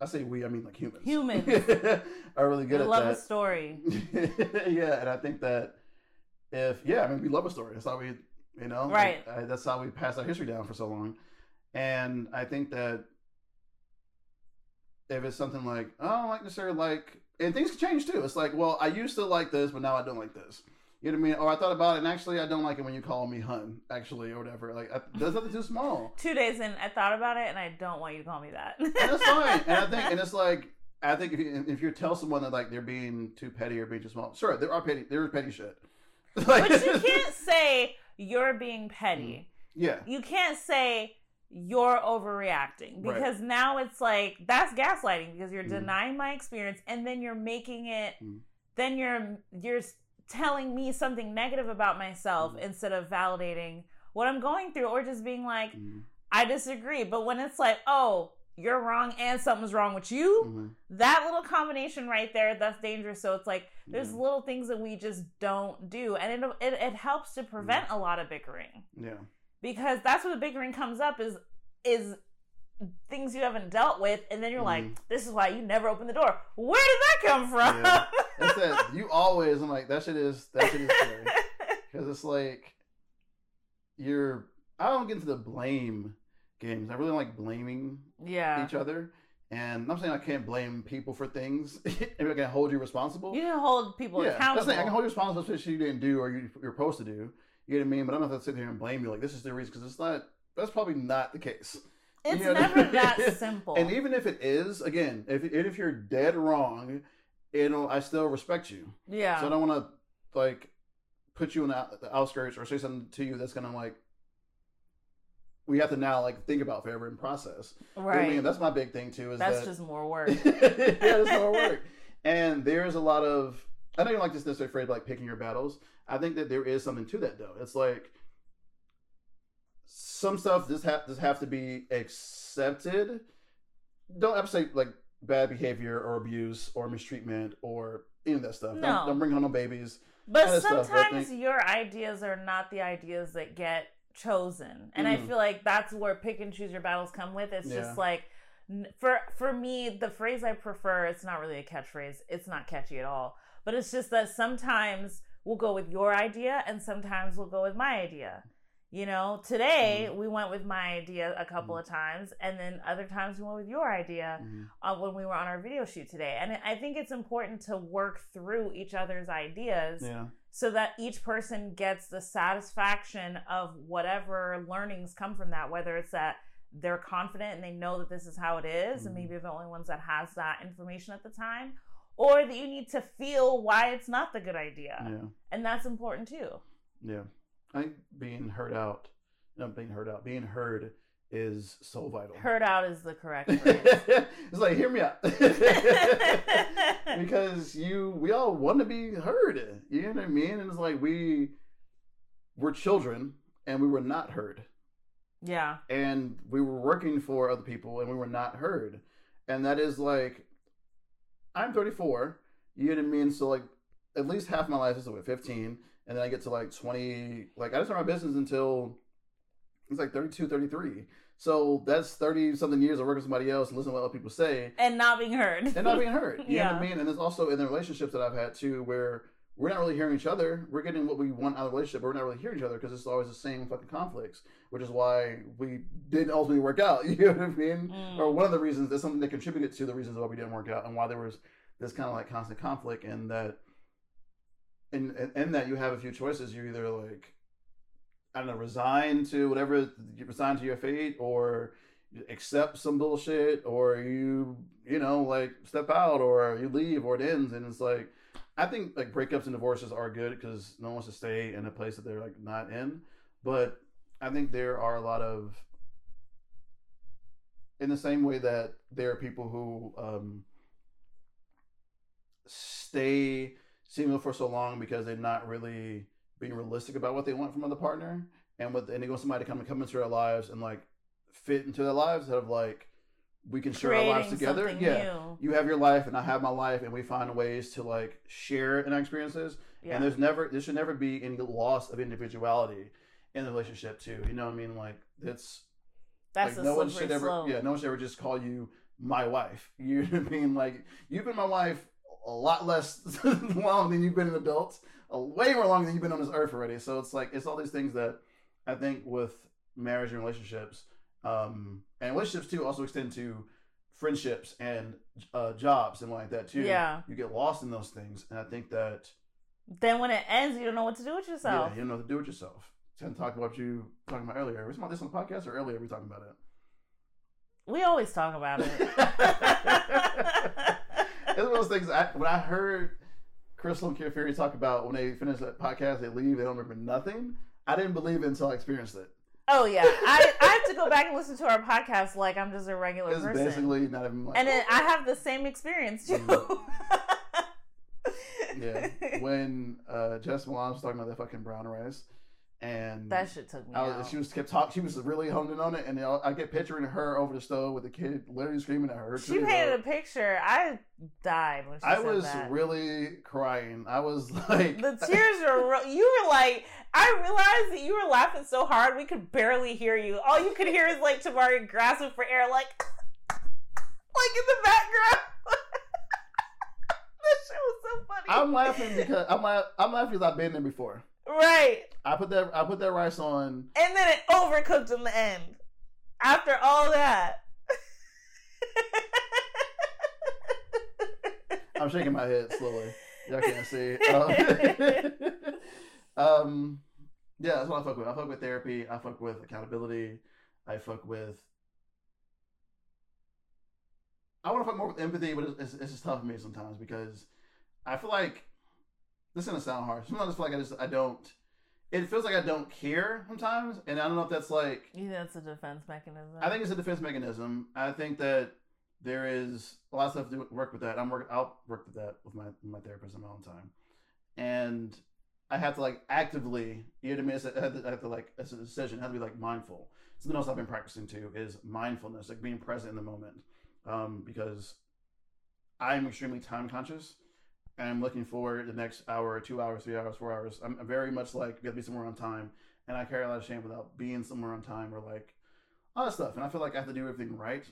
i say we i mean like humans Humans. are really good I at love a story. yeah and i think that if yeah i mean we love a story that's how we you know Right. like, I, that's how we pass our history down for so long and i think that if it's something like I don't like necessarily like, and things can change too. It's like, well, I used to like this, but now I don't like this. You know what I mean? Or I thought about it, and actually, I don't like it when you call me hun, actually, or whatever. Like, I, that's nothing too small. Two days in, I thought about it, and I don't want you to call me that. And that's fine. And I think, and it's like, I think if you if you tell someone that like they're being too petty or being too small, sure, there are petty, there is petty shit. Like, but you can't say you're being petty. Yeah, You can't say you're overreacting Right. because now it's like that's gaslighting because you're Mhm. denying my experience and then you're making it Mhm. then you're you're telling me something negative about myself Mhm. instead of validating what I'm going through or just being like Mhm. I disagree but when it's like oh you're wrong and something's wrong with you Mhm. that little combination right there that's dangerous so it's like there's little things that we just don't do and it it, it helps to prevent a lot of bickering yeah, because that's where the bickering comes up is is things you haven't dealt with and then you're like Mhm. this is why you never open the door where did that come from Yeah. that's that. You always, I'm like, that shit is that shit is scary because it's like you're. I don't get into the blame games. I really don't like blaming yeah each other. And I'm saying I can't blame people for things. if I can hold you responsible. you can hold people yeah, that's accountable the thing. I can hold you responsible for shit you didn't do or you, you're supposed to do. You know what I mean? But I'm not going to sit here and blame you like this is the reason because it's not. That's probably not the case. it's you know what I never mean? that simple And even if it is, again, if if you're dead wrong, it'll I still respect you. yeah So I don't want to like put you in the, out- the outskirts or say something to you that's gonna like we have to now like think about forever and process. You know I right mean, that's my big thing too. Is that's that just more work yeah, that's more work. And there's a lot of I don't even like this necessarily phrase like picking your battles. I think that there is something to that though. It's like some stuff just have just have to be accepted. Don't ever say like bad behavior or abuse or mistreatment or any of that stuff. No. Don't, don't bring home no babies. But kinda stuff, I sometimes think- your ideas are not the ideas that get chosen, and I Mhm. feel like that's where pick and choose your battles come with. It's Yeah. just like for for me, the phrase I prefer. It's not really a catchphrase. It's not catchy at all. But it's just that sometimes we'll go with your idea, and sometimes we'll go with my idea. You know, today Mm-hmm. we went with my idea a couple of times, and then other times we went with your idea Mhm. uh, when we were on our video shoot today. And I think it's important to work through each other's ideas Yeah. so that each person gets the satisfaction of whatever learnings come from that, whether it's that they're confident and they know that this is how it is, and Mhm. maybe they're the only ones that has that information at the time, or that you need to feel why it's not the good idea. Yeah. And that's important too. Yeah. I think being heard out, not being heard out, being heard is so vital. Heard out is the correct it's like hear me out because you we all want to be heard you know what i mean and it's like we were children and we were not heard yeah. and we were working for other people and we were not heard and that is like i'm 34 you know what i mean so like at least half my life is like 15 and then i get to like 20 like i didn't start my business until it's like 32 33 so that's 30 something years of working with somebody else and listening to what other people say And not being heard. and not being heard. You know what I mean? And it's also in the relationships that I've had too, where we're not really hearing each other. We're getting what we want out of the relationship, but we're not really hearing each other because it's always the same fucking conflicts, which is why we didn't ultimately work out. You know what I mean? Mm. Or one of the reasons, that's something that contributed to the reasons why we didn't work out and why there was this kind of like constant conflict and that, in, in, in that you have a few choices. You either like, I don't know, resign to whatever, you resign to your fate or accept some bullshit or you you know like step out or you leave or it ends and it's like i think like breakups and divorces are good because no one wants to stay in a place that they're like not in but i think there are a lot of in the same way that there are people who um stay single for so long because they're not really being realistic about what they want from another partner and with and they want somebody to come and come into their lives and like fit into their lives instead of like we can share our lives together. Yeah. new. You have your life and I have my life and we find ways to like share in our experiences. Yeah. And there's never there should never be any loss of individuality in the relationship too. You know what I mean? Like it's That's like a no one should ever slope. yeah, no one should ever just call you my wife. You know what I mean? Like you've been my wife a lot less long than you've been an adult, a way more long than you've been on this earth already. So it's like it's all these things that I think with marriage and relationships, um, and relationships too also extend to friendships and uh, jobs and like that too. Yeah. you get lost in those things, and I think that Then when it ends, you don't know what to do with yourself. Yeah, you don't know what to do with yourself. Ten talked about you talking about earlier. We Was about this on the podcast or earlier? We talking about it. We always talk about it. it's one of those things. I, when I heard Crissle and Kid Fury talk about when they finish that podcast, they leave, they don't remember nothing. I didn't believe it until I experienced it. Oh yeah, I, I have to go back and listen to our podcast like I'm just a regular It's person. basically not even like. and then I have the same experience too. yeah, when uh, Jess Milan was talking about that fucking brown rice, and that shit took me I was, she was kept talking. She was really honing on it, and I get picturing her over the stove with the kid literally screaming at her. she painted a picture. I died when she I said was that. really crying. I was like, the tears were. You were like, I realized that you were laughing so hard we could barely hear you. All you could hear is like Tabari grasping for air, like, like in the background. that shit was so funny. I'm laughing because I'm I'm laughing because I've been there before. Right, I put that I put that rice on. and then it overcooked in the end. After all that. I'm shaking my head slowly. Y'all can't see. Um, um, yeah, that's what I fuck with. I fuck with therapy. I fuck with accountability. I fuck with. I want to fuck more with empathy, but it's, it's, it's just tough for me sometimes because I feel like this is gonna sound harsh. Sometimes I feel like I just I don't. It feels like I don't care sometimes, and I don't know if that's like You think that's a defense mechanism? I think it's a defense mechanism. I think that there is a lot of stuff to do, work with that. I'm work. I'll work with that with my my therapist in my own time, and I have to like actively. You know what I mean? It's a- I have to, I have to like it's a decision. I have to be like mindful. Something else I've been practicing too is mindfulness, like being present in the moment, um, because I'm extremely time conscious. And I'm looking for the next hour, two hours, three hours, four hours. I'm very much like got to be somewhere on time, and I carry a lot of shame without being somewhere on time or like all that stuff. And I feel like I have to do everything right.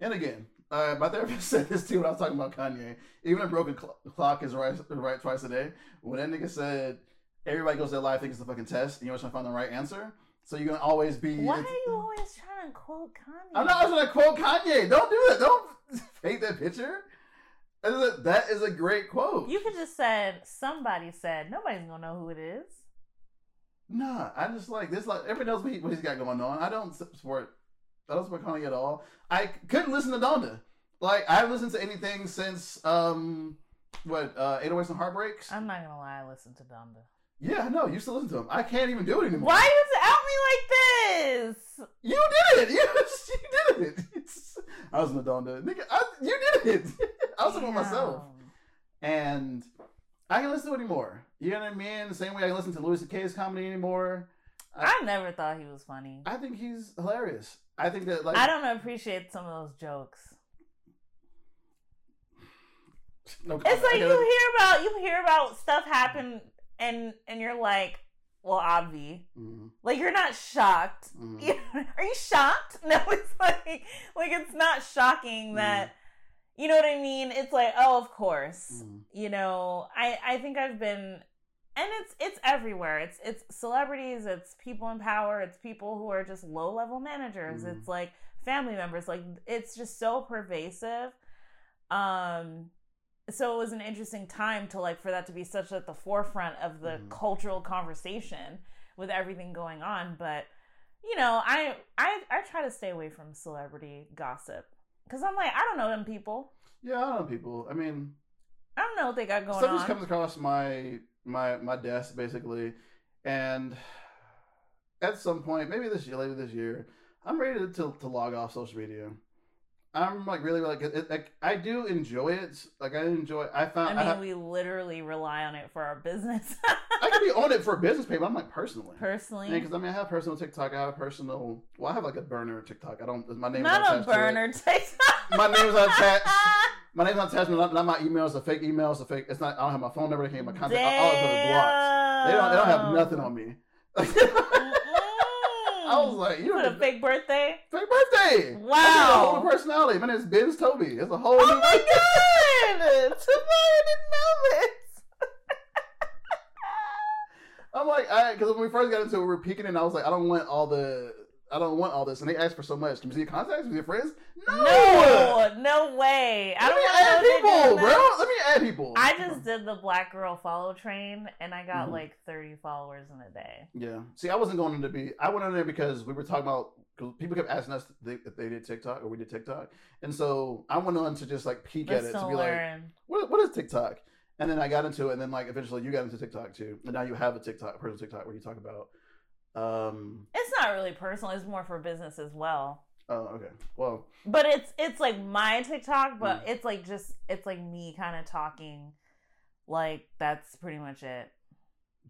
And again, uh, my therapist said this too when I was talking about Kanye. Even a broken cl- clock is right, right twice a day. When that nigga said everybody goes to their life thinking it's a fucking test, and you're always trying to find the right answer. So you're gonna always be. Why are you always trying to quote Kanye? I'm not trying to quote Kanye. Don't do that. Don't fake that picture. That is a, that is a great quote. You could just said somebody said nobody's gonna know who it is. Nah, I just like this. Like everybody knows what, he, what he's got going on. I don't support. I don't support Kanye at all. I couldn't listen to Donda. Like I haven't listened to anything since um what uh 808s and Heartbreaks. I'm not gonna lie, I listened to Donda. Yeah, no, you still listen to him. I can't even do it anymore. Why you out me like this? You did it. You, you did it. It's, I was the Nigga, I, you did it. I was with myself. And I can listen to it anymore. You know what I mean? The same way I can listen to Louis C.K.'s comedy anymore. I never thought he was funny. I think he's hilarious. I think that like I don't appreciate some of those jokes. no It's like I you hear about you hear about stuff happen and and you're like, well, obvi. Mhm, Like you're not shocked. mhm. Are you shocked? No, it's like like it's not shocking that you know what I mean? It's like, oh, of course. Mhm. You know, I I think I've been and it's it's everywhere. It's it's celebrities, it's people in power, it's people who are just low-level managers. Mhm. It's like family members. Like it's just so pervasive. Um so it was an interesting time to like for that to be such at the forefront of the Mhm. cultural conversation with everything going on, but you know, I I I try to stay away from celebrity gossip cuz I'm like, I don't know them people. Yeah, I don't know people. I mean, I don't know what they got going stuff on. just comes across my my my desk basically, and at some point, maybe this year, later this year, I'm ready to to, to log off social media. I'm like really like it, like I do enjoy it. Like I enjoy. I found. I mean, I, we literally rely on it for our business. I can be on it for business but I'm like personally. Personally, because I mean, I have personal TikTok. I have personal. Well, I have like a burner TikTok. I don't. My name's not a burner TikTok. My name's not attached. My name's not attached. Not, not my emails. A fake emails. A fake. It's not. I don't have my phone number. They can't my contact. All I put is blocked. They don't. They don't have nothing on me. I was mm. like, you Put a fake birthday. fake birthday. Wow. A whole new personality. My name's Ben's Toby. It's a whole Oh new. my god! Tabari didn't know this. I'm like, I because when we first got into it, we were peeking, and I was like, I don't want all the. I don't want all this, and they asked for so much. Can we see your contacts with your friends? No, No, no way. I Let don't me wanna add know if they're people, bro. Let me add people. I just did the black girl follow train and I got Mhm. like 30 followers in a day. Yeah. See, I wasn't going to be. I went in there because we were talking about. Cause people kept asking us if they, if they did TikTok or we did TikTok, and so I went on to just like peek at Let's it to be like, what, what is TikTok? And then I got into it, and then like eventually you got into TikTok too, and now you have a TikTok, personal TikTok, where you talk about. Um. It's not really personal, it's more for business as well. Oh, okay. Well, But it's it's like my TikTok, but Mm. it's like just it's like me kind of talking. Like that's pretty much it.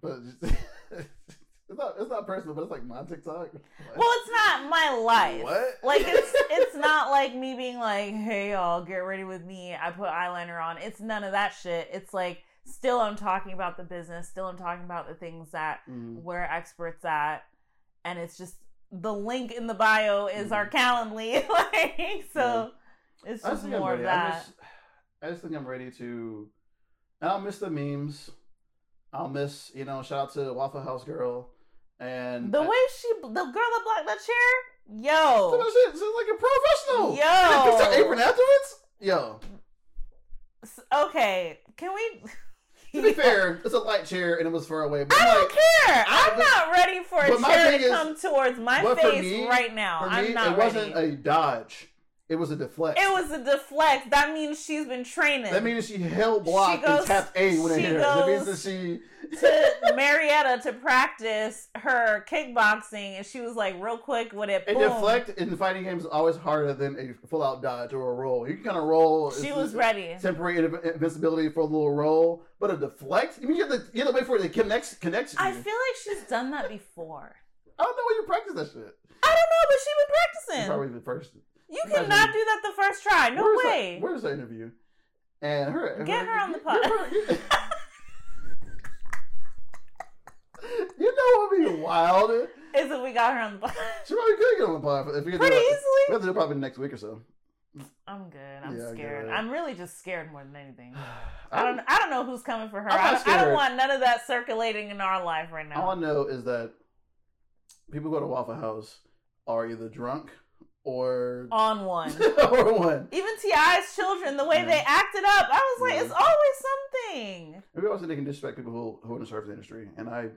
but it's not. It's not personal, but it's like my TikTok. Well, it's not my life. What? Like it's it's not like me being like, "Hey y'all, get ready with me. I put eyeliner on." It's none of that shit. It's like still I'm talking about the business, still I'm talking about the things that Mhm. we're experts at, and it's just the link in the bio is our Calendly. like so, it's just more of ready. I that. just, I just think I'm ready to. and I'll miss the memes. I'll miss, you know, shout out to Waffle House Girl. And The I- way she, the girl that blocked that chair, yo, she's like a professional. Yo. Her apron afterwards. Yo, okay, can we? To be fair, it's a light chair and it was far away. But I don't care. I'm not ready for a chair to is- come towards my face me- right now. for I'm me, not it wasn't ready. a dodge. It was a deflect. it was a deflect. That means she's been training. That means she held block She goes- and tapped A when it hit her. That means that she. To Marietta to practice her kickboxing, and she was like, real quick with it. Boom. deflect in fighting games is always harder than a full out dodge or a roll. You can kind of roll. She was ready. temporary inv- invincibility for a little roll, but a deflect. You mean you have to, you have to wait for it to connect. I feel like she's done that before. I don't know where you practice that shit. I don't know, but she been practicing. probably the first. You Imagine- cannot do that the first try. No where's way. That, where's the interview? And her. Get her on the pod. get her- get- you know what would be wild? Is if we got her on the pod. She probably could get on the pod if we could Pretty do it. We easily. have to do it probably next week or so. I'm good. I'm Yeah, scared. I'm really just scared more than anything. I don't. I don't know who's coming for her. I don't, I don't want none of that circulating in our life right now. All I know is that people who go to Waffle House are either drunk or On one. or one. Even Ti's children, the way Yeah. they acted up, I was like, Yeah. it's always something. Maybe also they can disrespect people who who are in the service industry, and I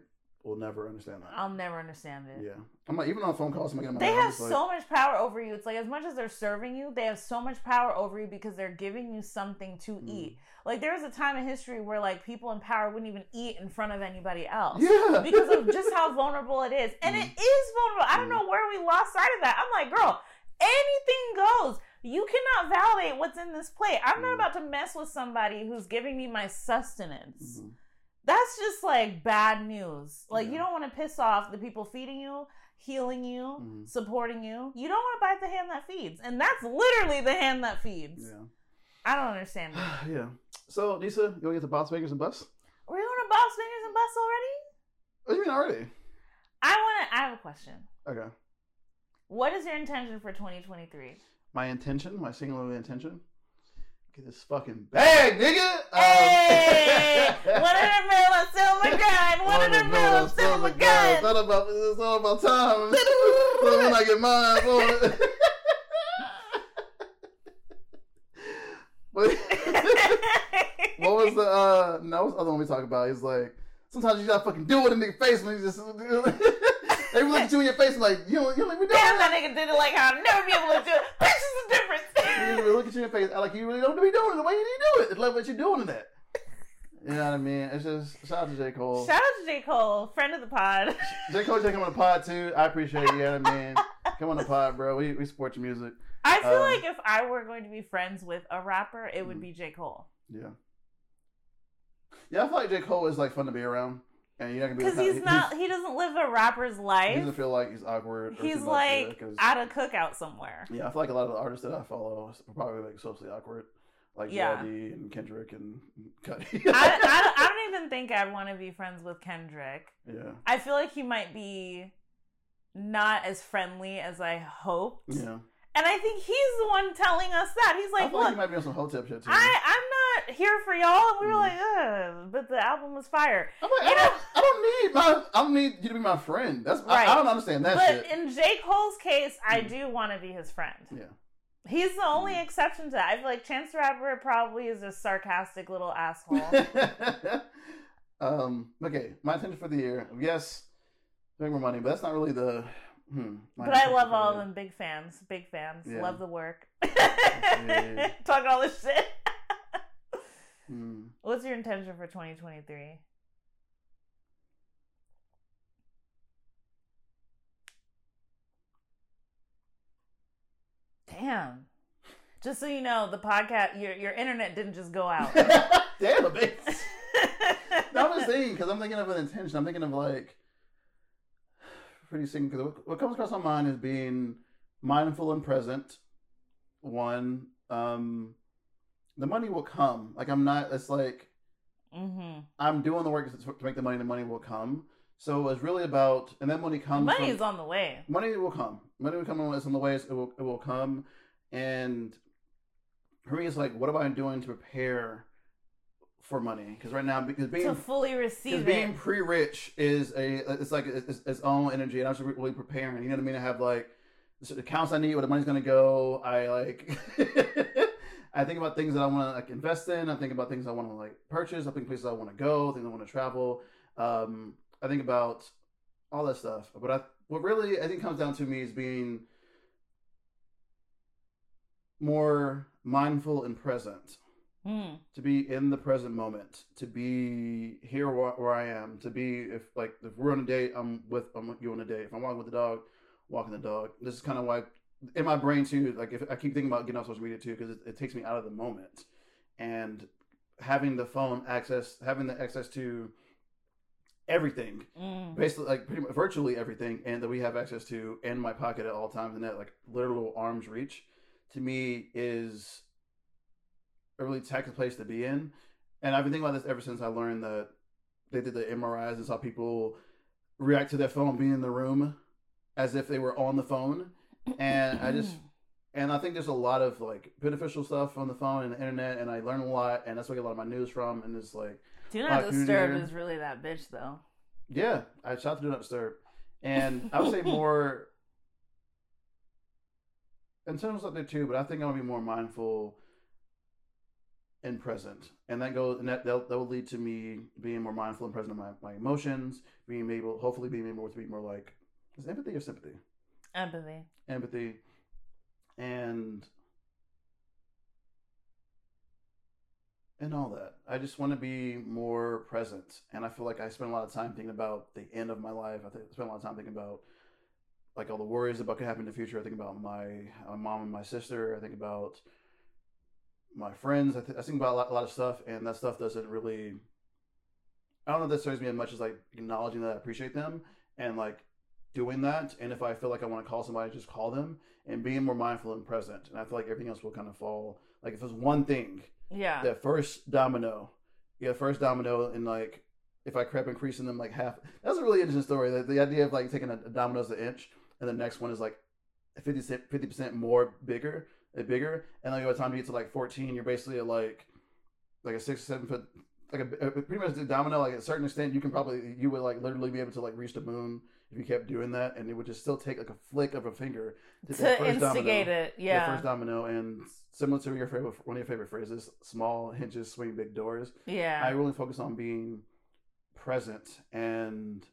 will never understand that. I'll never understand it. Yeah, I'm like even on phone calls, They I'm have just like, so much power over you. It's like as much as they're serving you, they have so much power over you because they're giving you something to Mm. eat. Like there was a time in history where like people in power wouldn't even eat in front of anybody else. yeah, because of just how vulnerable it is. And it Mhm. is vulnerable. I don't Mhm. know where we lost sight of that. I'm like, girl, anything goes. You cannot validate what's in this plate. I'm not Mhm. about to mess with somebody who's giving me my sustenance. Mhm. That's just like bad news. Like, you don't want to piss off the people feeding you, healing you, Mhm. supporting you. You don't want to bite the hand that feeds. And that's literally the hand that feeds. yeah, I don't understand it. yeah. So Lisa, you want to get the boss makers and bus? We're going to Boss Fingers and Bus already? What do you mean already? I want to, I have a question. Okay. What is your intention for 2023? My intention, my singular intention, get this fucking bag, nigga. Um, Hey! One hundred mil, I'm still my gun. One hundred mil, I'm still my It's gun. not about, it's not about time. So when I get mine, But- what was the uh no what's the other one we talk about? He's like sometimes you gotta fucking do it in nigga face when you just they look at you in your face like you don't you don't even do Damn, it. that nigga did it like I'll never be able to do it. This is the difference. Really look at you in your face like you really don't be doing it the way you do it. Like what you're doing in that. You know what I mean? It's just shout out to J. Cole. Shout out to J. Cole, friend of the pod. J. Cole take him on the pod too. I appreciate it, you know what I mean? Come on the pod, bro. We we support your music. I feel Um, like if I were going to be friends with a rapper, it would Mhm. be J. Cole. Yeah. Yeah, I feel like J. Cole is like fun to be around. And you're not gonna be Because he's not, he doesn't live a rapper's life. he doesn't feel like he's awkward. or He's like at a cookout somewhere. Yeah, I feel like a lot of the artists that I follow are probably like socially awkward, like Yeah. And Kendrick and Cudi. I, I, don't- I don't even think I'd want to be friends with Kendrick. yeah, I feel like he might be not as friendly as I hoped. yeah. And I think he's the one telling us that. He's I like, like look, he might be on some hotep shit too. I, I'm not here for y'all. And we were Mhm. like, ugh, but the album was fire. I'm like, you I, don't, I don't need my, I don't need you to be my friend. That's I- Right. I, don't understand that but shit. in J. Cole's case, I Mhm. do want to be his friend. yeah, He's the only Mm. exception to that. I feel like Chance the Rapper probably is a sarcastic little asshole. um. Okay, my intention for the year. Yes, make more money, but that's not really the. Hmm, but I love all of them. Big fans. Big fans. Yeah. Love the work. Talking all this shit. Hmm. What's your intention for 2023? Damn. Just so you know, the podcast, your your internet didn't just go out. Damn bitch. No, I'm just saying because I'm thinking of an intention. I'm thinking of like pretty soon because what comes across my mind is being mindful and present. One, um, the money will come. Like I'm not. It's like mm-hmm. I'm doing the work to make the money. The money will come. So it's really about, and then when it comes, Money from- is on the way. money will come. Money will come some of the ways it will it will come, and for me, it's like, what am I doing to prepare for money? Because right now, because being To fully receive being pre-rich is a it's like it's, its own energy, and I'm just really preparing. You know what I mean? I have like the accounts I need, where the money's gonna go. I like. I think about things that I want to like invest in. I think about things I want to like purchase. I think places I want to go. Things I want to travel. Um, I think about all that stuff. But I, what really I think comes down to me is being more mindful and present Mm. to be in the present moment, to be here where, where I am, to be if like if we're on a date, I'm with I'm with you on a date. If I'm walking with the dog, walking the dog. This is kind of why in my brain too. Like if I keep thinking about getting off social media too, because it, it takes me out of the moment, and having the phone access, having the access to everything, Mm. basically like pretty much virtually everything, and that we have access to in my pocket at all times, and that like literal arm's reach, to me is a really taxing place to be in. And I've been thinking about this ever since I learned that they did the MRIs and saw people react to their phone being in the room as if they were on the phone. And I just and I think there's a lot of like beneficial stuff on the phone and the internet, and I learn a lot, and that's where I get a lot of my news from. And it's like, Do not community disturb is really that bitch though. yeah, I shot to do not disturb, and I would say more And terms of there too, but I think I'm gonna be more mindful and present, and that goes and that that, that will lead to me being more mindful and present of my, my emotions, being able, hopefully, being able to be more like is empathy or sympathy, Empathy. empathy, and and all that. I just want to be more present, and I feel like I spend a lot of time thinking about the end of my life. I spend a lot of time thinking about like all the worries about could happen in the future. I think about my my mom and my sister. I think about my friends. I, th- I think about a lot, a lot of stuff, and that stuff doesn't really. I don't know if that serves me as much as like acknowledging that I appreciate them and like doing that. And if I feel like I want to call somebody, just call them and being more mindful and present. And I feel like everything else will kind of fall. Like if there's one thing, Yeah. that first domino, yeah, first domino, and like if I kept increasing them like half, that's a really interesting story. The, the idea of like taking a, a domino's an inch, and the next one is like 50 percent more bigger, uh, bigger, and like by the time you get to like fourteen, you're basically like like a six seven foot. Like a, a- pretty much the domino, like a certain extent, you can probably you would like literally be able to like reach the moon if you kept doing that, and it would just still take like a flick of a finger To that first domino instigate it. the Yeah. first domino and similar to your favorite one of your favorite phrases small hinges swing big doors yeah. i really focus on being present and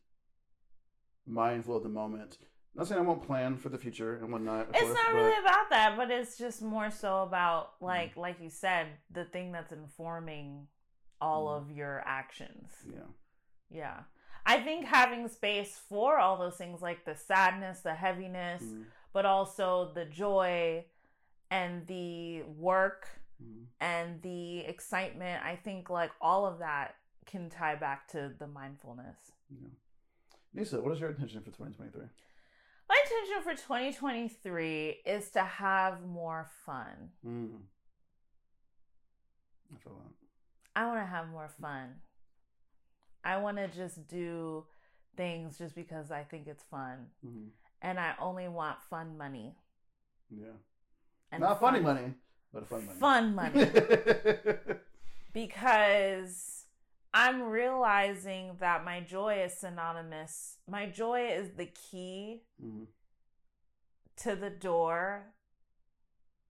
mindful of the moment not saying i won't plan for the future and whatnot it's course, not but- really about that, but it's just more so about Mm-hmm. like like you said, the thing that's informing all Mhm. of your actions. yeah Yeah. I think having space for all those things like the sadness, the heaviness, Mhm. but also the joy and the work Mhm. and the excitement, I think like all of that can tie back to the mindfulness. yeah Neysa what is your intention for 2023 My intention for 2023 is to have more fun. mm. i feel that I want to have more fun. I want to just do things just because I think it's fun. Mhm. And I only want fun money. yeah And not funny fun- money but fun money Fun money. because I'm realizing that my joy is synonymous. My joy is the key Mhm. to the door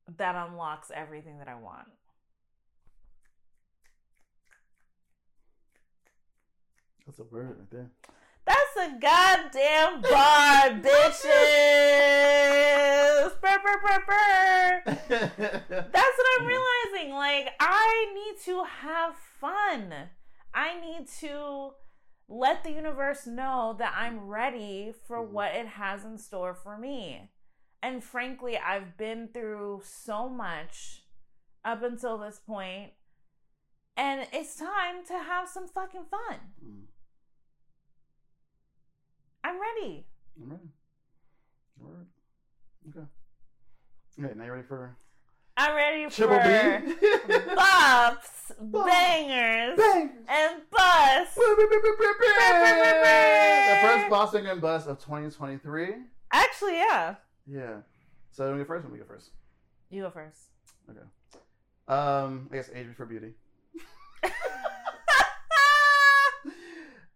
that unlocks everything that I want. That's a word right there. That's a goddamn bar, bitches. Burr, burr, burr, burr. That's what I'm realizing. Like, I need to have fun. I need to let the universe know that I'm ready for Mhm. what it has in store for me. And frankly, I've been through so much up until this point, and it's time to have some fucking fun. I'm ready. I'm ready. Word. Okay. Okay, now you ready for I'm ready for. Triple for B? bops, Bop. bangers, Bang! and busts. The first boss banger and bust of 2023. Actually, yeah. Yeah. So, we go first. We go first. You go first. Okay. Um, I guess age before beauty.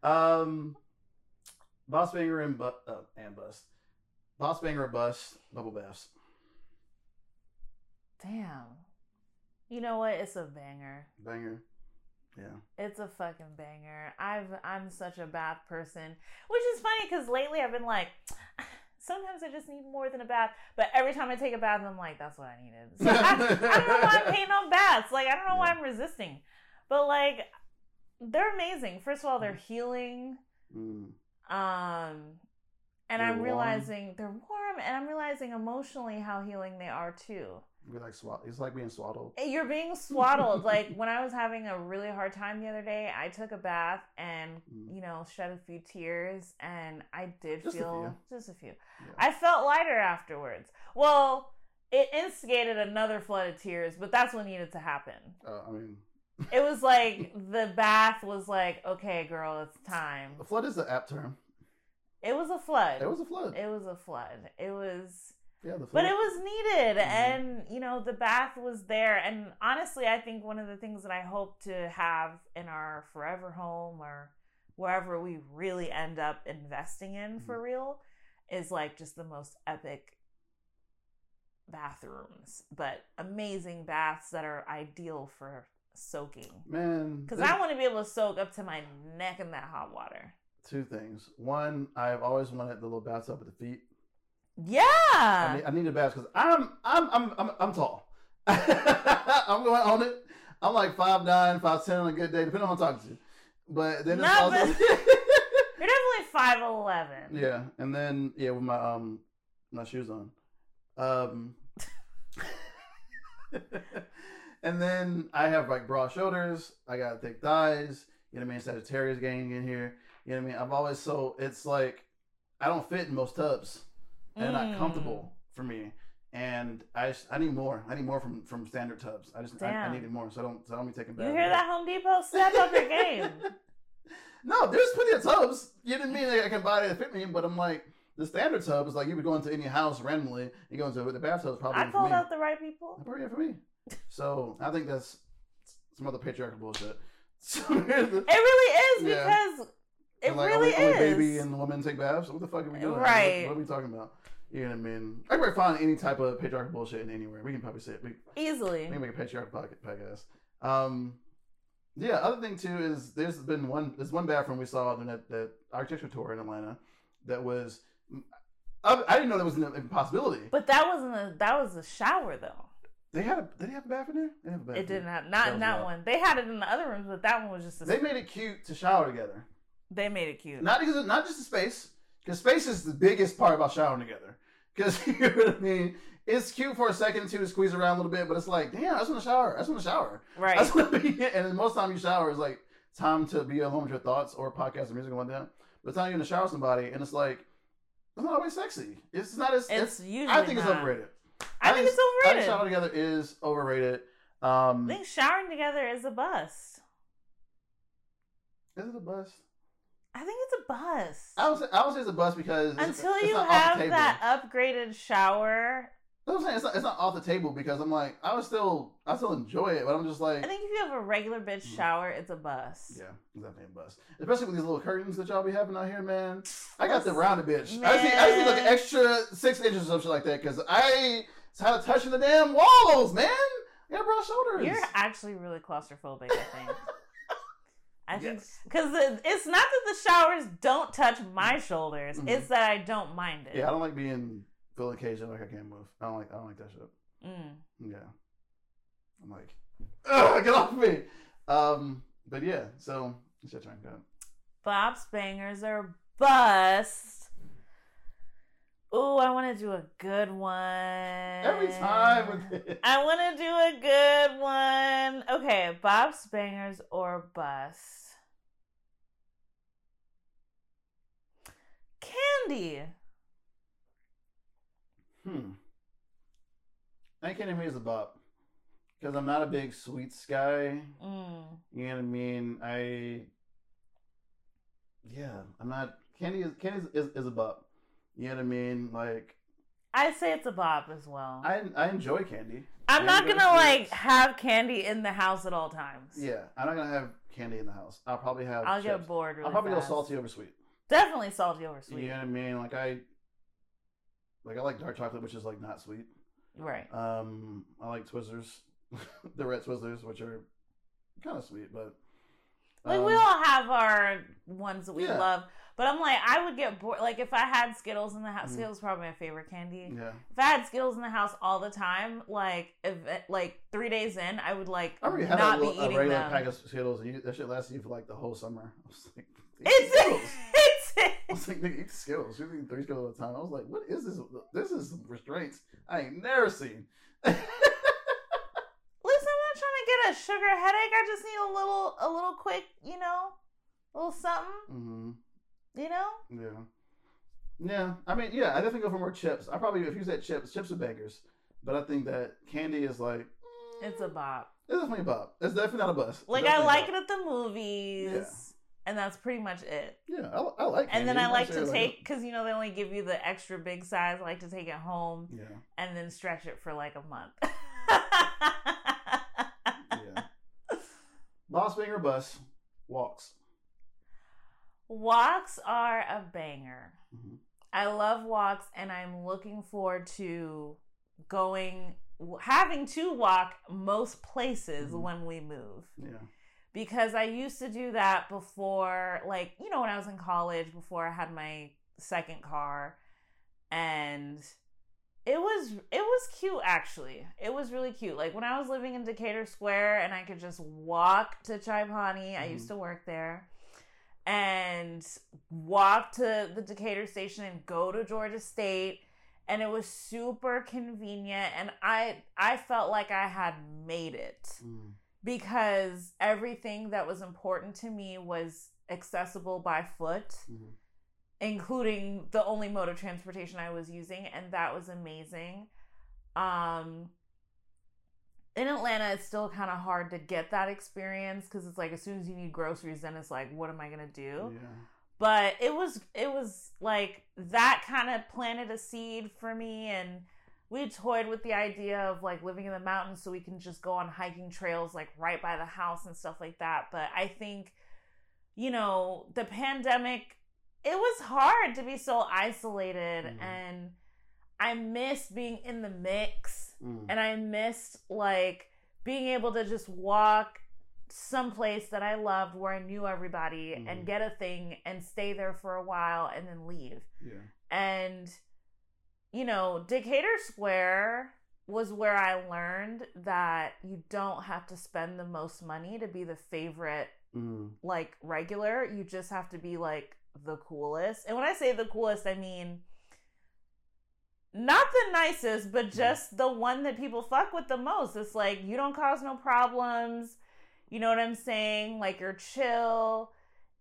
Um, boss banger and bu- uh, and bust. Boss banger or bust. Bubble baths. Damn. You know what? It's a banger. Banger. Yeah. It's a fucking banger. I've I'm such a bath person, which is funny because lately I've been like, sometimes I just need more than a bath. But every time I take a bath, I'm like, that's what I needed. So I, I don't know why I'm hating on baths. Like I don't know why I'm resisting. But like, they're amazing. First of all, they're healing. Mm. Um, and They're I'm warm. realizing they're warm, and I'm realizing emotionally how healing they are too. Be like swat. It's like being swaddled. You're being swaddled. like when I was having a really hard time the other day, I took a bath and Mm. you know shed a few tears, and I did Just a feel just a few. Yeah. I felt lighter afterwards. Well, it instigated another flood of tears, but that's what needed to happen. Uh, I mean, It was like the bath was like, okay, girl, it's time. the flood is the apt term. It was a flood. It was a flood. It was a flood. It was yeah, the flood. but it was needed Mhm. and you know the bath was there and honestly i think one of the things that i hope to have in our forever home or wherever we really end up investing in for real is like just the most epic bathrooms but amazing baths that are ideal for soaking Man, because i want to be able to soak up to my neck in that hot water two things. One, I've always wanted the little bathtub at the feet. yeah I need, I need a bath because I'm I'm I'm I'm, I'm tall. I'm going on it. I'm like five nine, five ten on a good day, depending on who I'm talking to. But then it's also you're definitely 5'11 yeah, and then yeah, with my um my shoes on. Um, and then I have like broad shoulders. I got thick thighs. You know what I mean? Sagittarius gang in here. You know what I mean? I've always so it's like I don't fit in most tubs. They're not Mm. comfortable for me. And I just, I need more. I need more from from standard tubs. I just I, I needed more, so I don't so I don't be taking back. You hear that, Home Depot? Step up your game. No, there's plenty of tubs. You didn't mean like I can buy it to fit me, but I'm like the standard tub is like you would go into any house randomly. You go into the bathtub is probably I called out the right people. Probably for me. So I think that's some other patriarchal bullshit. So It really is Yeah. because it like, really only, is. only baby and women take baths. What the fuck are we doing? Right. What, are we talking about? You know what I mean? I can find any type of patriarchal bullshit in anywhere. We can probably say it. We, Easily. we can make a patriarchal pocket podcast. Um, yeah. Other thing too is there's been one. There's one bathroom we saw in that that architecture tour in Atlanta that was. I, I didn't know there was an impossibility. But that wasn't a that was a shower though. They had a. Did they have a bath in there? They have a bath. It didn't have That not in that wild. one. They had it in the other rooms, but that one was just a, They made it cute to shower together. they made it cute. Not because of, not just the space, because space is the biggest part about showering together. Because you know what I mean. It's cute for a second to squeeze around a little bit, but it's like, damn, I just want to shower. I just want to shower. I right. just want to be. And then most time you shower is like time to be alone with your thoughts or podcast or music and whatnot. But the time you're in the shower with somebody and it's like, it's not always sexy. It's not as. It's It's, usually I think it's not. overrated. I think it's I think overrated. shower together is overrated. I Um, think showering together is a bust. is it a bust? I think it's a bust. I would say, I would say it's a bust because Until it's you not off the have that upgraded shower, I'm saying. It's not, it's not off the table because I'm like, I would still, I still enjoy it, but I'm just like, I think if you have a regular bitch Mm. shower, it's a bust. yeah, it's definitely a bust. Especially with these little curtains that y'all be having out here, man. I got the rounded bitch. I just need, I need like an extra six inches or something like that because I of touching the damn walls, man. You got broad shoulders. You're actually really claustrophobic, I think. I think Yes. because it's not that the showers don't touch my shoulders; Mhm. it's that I don't mind it. Yeah, I don't like being feeling occasion like I can't move. I don't like I don't like that shit. Mm. Yeah. I'm like, get off me. Um, but yeah, so it's your turn. Go. Bob's bangers are bust. Oh, I want to do a good one. Every time with it. I want to do a good one. Okay, Bob's bangers or bust. Candy. Hmm. I think enemy is a bop. Because I'm not a big sweets guy. Mm. You know what I mean? I Yeah, I'm not candy is candy is, is, is a bop. You know what I mean? Like I say it's a bop as well. I I enjoy candy. I'm not gonna like have candy in the house at all times. Yeah, I'm not gonna have candy in the house. I'll probably have I'll chips. get bored really I'll probably fast. go salty over sweet. Definitely salty over sweet. You know what I mean? Like I like I like dark chocolate, which is like not sweet. Right. Um, I like Twizzlers, the red Twizzlers, which are kind of sweet, but Like um, we all have our ones that we yeah. love, but I'm like I would get bored. Like if I had Skittles in the house, Mhm. Skittles is probably my favorite candy. yeah. If I had Skittles in the house all the time, like if like three days in, I would like I already had not a, be a eating regular them. pack of Skittles, and you, that shit lasted you for like the whole summer. I was like, It's Skittles. I was like, nigga, eat Skittles. You're eating three Skittles at a time. I was like, what is this? This is some restraints I ain't never seen. Listen, I'm not trying to get a sugar headache. I just need a little, a little quick, you know, a little something, Mm-hmm. you know. Yeah. Yeah. I mean, yeah, I definitely go for more chips. I probably, if you said chips, chips are bangers. But I think that candy is like, It's a bop. it's definitely a bop. It's definitely not a bust. Like I like it at the movies, Yeah. And that's pretty much it. Yeah, I, I like And then. I like to take because you know they only give you the extra big size. I like to take it home Yeah. and then stretch it for like a month. Yeah. Boss banger bus walks. walks are a banger. Mhm. I love walks, and I'm looking forward to going, having to walk most places Mhm. when we move. Yeah. Because I used to do that before, like, you know, when I was in college, before I had my second car. And it was it was cute actually. It was really cute. Like when I was living in Decatur Square and I could just walk to Chai Pani, I used Mhm. to work there. And walk to the Decatur station and go to Georgia State and it was super convenient and I I felt like I had made it Mm. Because everything that was important to me was accessible by foot, Mhm. including the only mode of transportation I was using, and that was amazing. Um, in Atlanta, it's still kind of hard to get that experience because it's like as soon as you need groceries, then it's like, what am I gonna do? Yeah. but it was it was like that kind of planted a seed for me and we toyed with the idea of like living in the mountains so we can just go on hiking trails like right by the house and stuff like that but i think you know the pandemic it was hard to be so isolated Mhm. and i missed being in the mix Mm. and I missed like being able to just walk someplace that I loved where I knew everybody Mhm. and get a thing and stay there for a while and then leave. Yeah. And you know, Decatur Square was where I learned that you don't have to spend the most money to be the favorite Mm. like regular. You just have to be like the coolest. And when I say the coolest, I mean not the nicest, but just the one that people fuck with the most. It's like you don't cause no problems. You know what I'm saying? Like you're chill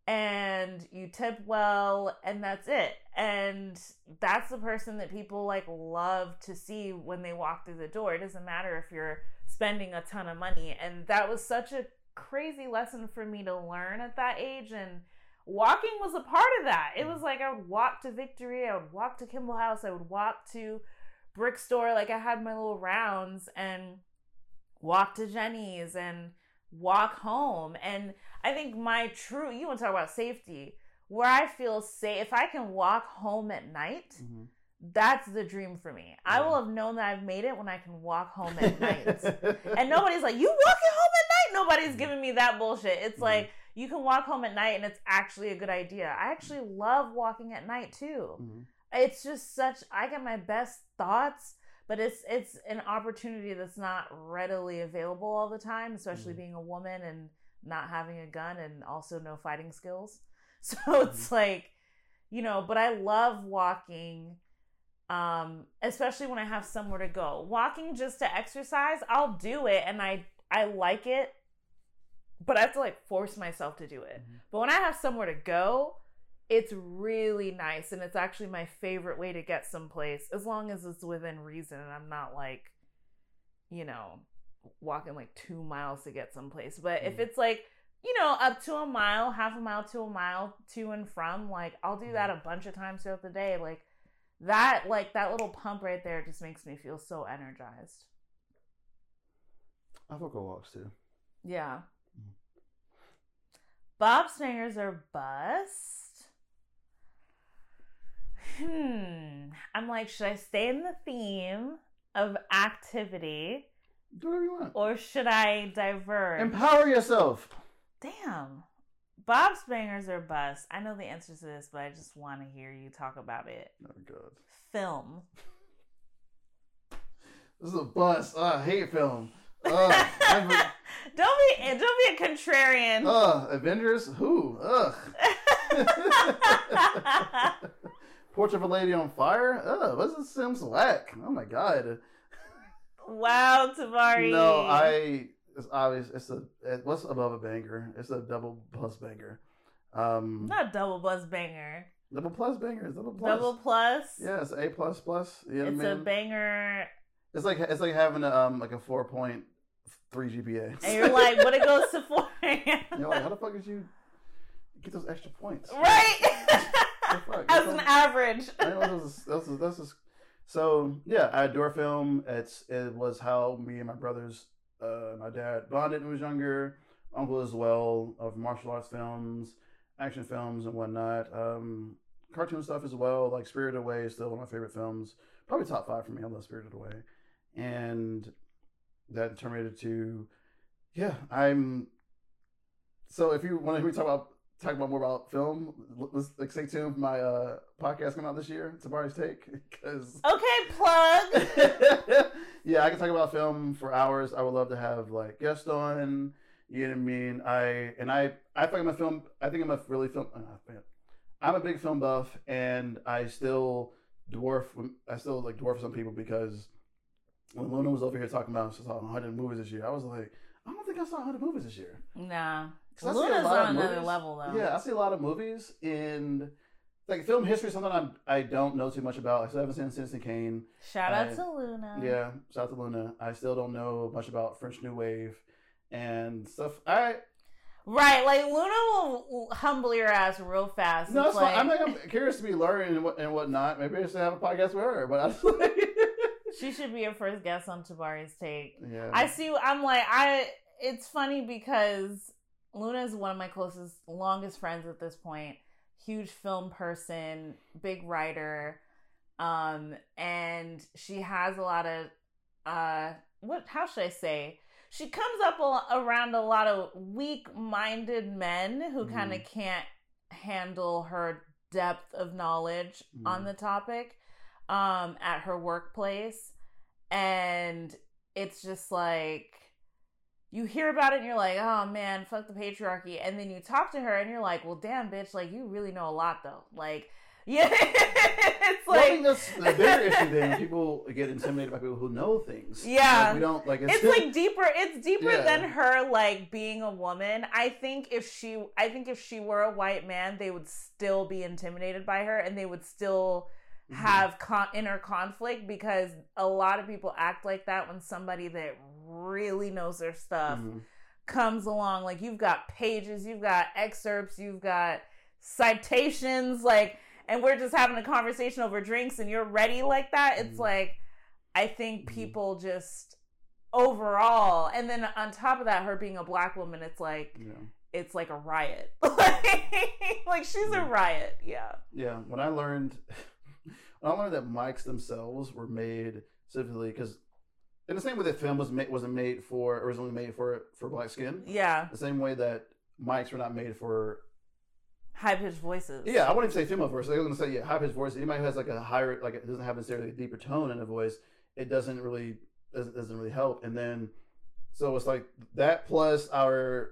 and you tip well and that's it. And that's the person that people like love to see when they walk through the door. It doesn't matter if you're spending a ton of money. And that was such a crazy lesson for me to learn at that age and walking was a part of that. It was like I would walk to Victory, I would walk to Kimball House, I would walk to Brick Store, like I had my little rounds and walk to Jeni's and walk home. And I think my true you want to talk about safety, where I feel safe if I can walk home at night, Mhm. that's the dream for me. I will have known that I've made it when I can walk home at night. and nobody's like, you walking home at night? Nobody's giving me that bullshit. It's Mhm. like you can walk home at night and it's actually a good idea. I actually love walking at night too. Mhm. It's just such I get my best thoughts, but it's it's an opportunity that's not readily available all the time, especially Mhm. being a woman and not having a gun and also no fighting skills. So it's like, you know, but I love walking um especially when I have somewhere to go. Walking just to exercise, I'll do it and I I like it, but I have to like force myself to do it. Mhm. But when I have somewhere to go, it's really nice and it's actually my favorite way to get someplace as long as it's within reason and I'm not like you know walking like 2 miles to get someplace. But if Mhm. it's like you know, up to a mile, half a mile to a mile to and from, like I'll do that a bunch of times throughout the day. Like that like that little pump right there just makes me feel so energized. I fuck with walks too. Yeah. Mhm. Bob Spangers are bust. Hmm. I'm like, should I stay in the theme of activity Do whatever you want. or should I diverge? Empower yourself. Damn. Bob Spangers are bust. I know the answer to this, but I just want to hear you talk about it. Oh god. Film. This is a bust. I hate film. Don't be don't be a contrarian. Ugh. Avengers? Who? Ugh. Portrait of a Lady on Fire? Ugh. What's this Sims whack? Oh my god. wow, Tabari. No, I. It's obvious. It's a. It, what's above a banger? It's a double plus banger. Um, not double buzz banger. double plus banger. It's double plus. Double plus. Yeah, it's A plus plus. You know it's what I a mean? banger, It's like it's like having a um like a four point three GPA. and you're like, what it goes to four. You're like, how the fuck did you get those extra points? right? Fuck? As That's an average. I so yeah, I adore film. It's it was how me and my brothers, uh, my dad bonded when he was younger. Uncle as well of martial arts films, action films and whatnot. Um, cartoon stuff as well. Like Spirited Away is still one of my favorite films. Probably top five for me. I love Spirited Away, and that terminated to, yeah. I'm. So if you want to hear me talk about talk about more about film, let's like stay tuned for my uh, podcast coming out this year, Tabari's Take, because Okay, plug. yeah, I can talk about film for hours. I would love to have like guests on. You know what I mean? I and I I think I'm a film. I think I'm a really film. Uh. I'm a big film buff, and I still dwarf. I still like dwarf some people because when Luna was over here talking about she saw 100 movies this year, I was like, I don't think I saw 100 movies this year. Nah. 'Cause I see a Luna's on another movies. level though. Yeah, I see a lot of movies in like film history. is Something I'm, I don't know too much about. I still haven't seen Citizen Kane. Shout out I- to Luna. Yeah, shout out to Luna. I still don't know much about French New Wave and stuff. I Right, like Luna will humble your ass real fast. no, It's like, I'm like I'm curious to be learning and what and whatnot. Maybe I should have a podcast with her. But I like, she should be your first guest on Tabari's take. yeah, I see. I'm like, I. It's funny because Luna is one of my closest, longest friends at this point. Huge film person, big writer, um, and she has a lot of, uh, what? How should I say? She comes up a, around a lot of weak-minded men who kind of can't handle her depth of knowledge on Mhm. the topic um at her workplace and it's just like you hear about it and you're like oh man fuck the patriarchy and then you talk to her and you're like well damn bitch like you really know a lot though like yeah it's Well, I think like that's the bigger issue. Then people get intimidated by people who know things. Yeah. Like, we don't like. it's like deeper it's deeper Yeah. than her like being a woman i think if she i think if she were a white man they would still be intimidated by her and they would still. Have con- inner conflict because a lot of people act like that when somebody that really knows their stuff Mhm. comes along like you've got pages you've got excerpts you've got citations like and we're just having a conversation over drinks and you're ready like that it's Mhm. like i think Mhm. people just overall and then on top of that her being a black woman it's like Yeah. it's like a riot like she's a riot yeah Yeah, when I learned, I learned that mics themselves were made specifically because, in the same way that film was made, wasn't made for originally made for for black skin, Yeah, the same way that mics were not made for. high pitched voices. Yeah, I wouldn't even say female voice. I was going to say yeah, high pitched voice. Anybody who has like a higher, like it doesn't have necessarily a deeper tone in a voice, it doesn't really doesn't, doesn't really help. And then, so it's like that plus our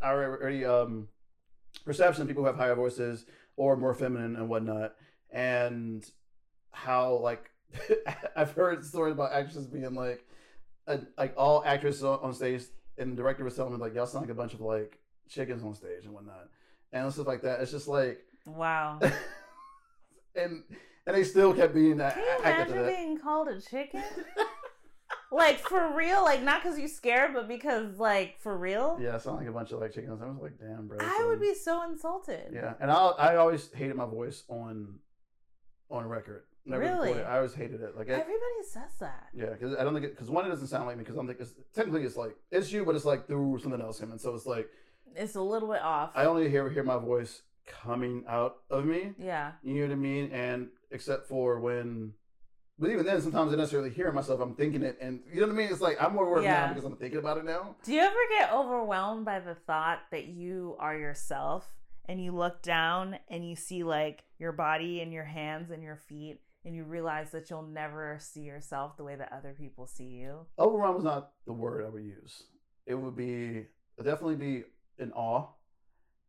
our already um perception of people who have higher voices or more feminine and whatnot, and how like I've heard stories about actresses being like, a, like all actresses on, stage, and the director was telling me like y'all sound like a bunch of like chickens on stage and whatnot, and stuff like that. It's just like, Wow. and and they still kept being a- Can you imagine being called a chicken? like for real? Like not because you're scared, but because like for real? Yeah, I sound like a bunch of like chickens. I was like, damn, bro. I would be so insulted. Yeah, and I I always hated my voice on on record. Never Really? I always hated it. Like, it, Everybody says that. yeah, because I don't think because one, it doesn't sound like me because I'm thinking it's, technically it's like it's you, but it's like through something else coming. So it's like It's a little bit off. I only hear hear my voice coming out of me. yeah. You know what I mean? And except for when. But even then, sometimes I necessarily hear myself. I'm thinking it, and you know what I mean. It's like I'm more worried Yeah. now because I'm thinking about it now. Do you ever get overwhelmed by the thought that you are yourself and you look down and you see like your body and your hands and your feet and you realize that you'll never see yourself the way that other people see you? overwhelmed is not the word I would use. It would be definitely be in awe,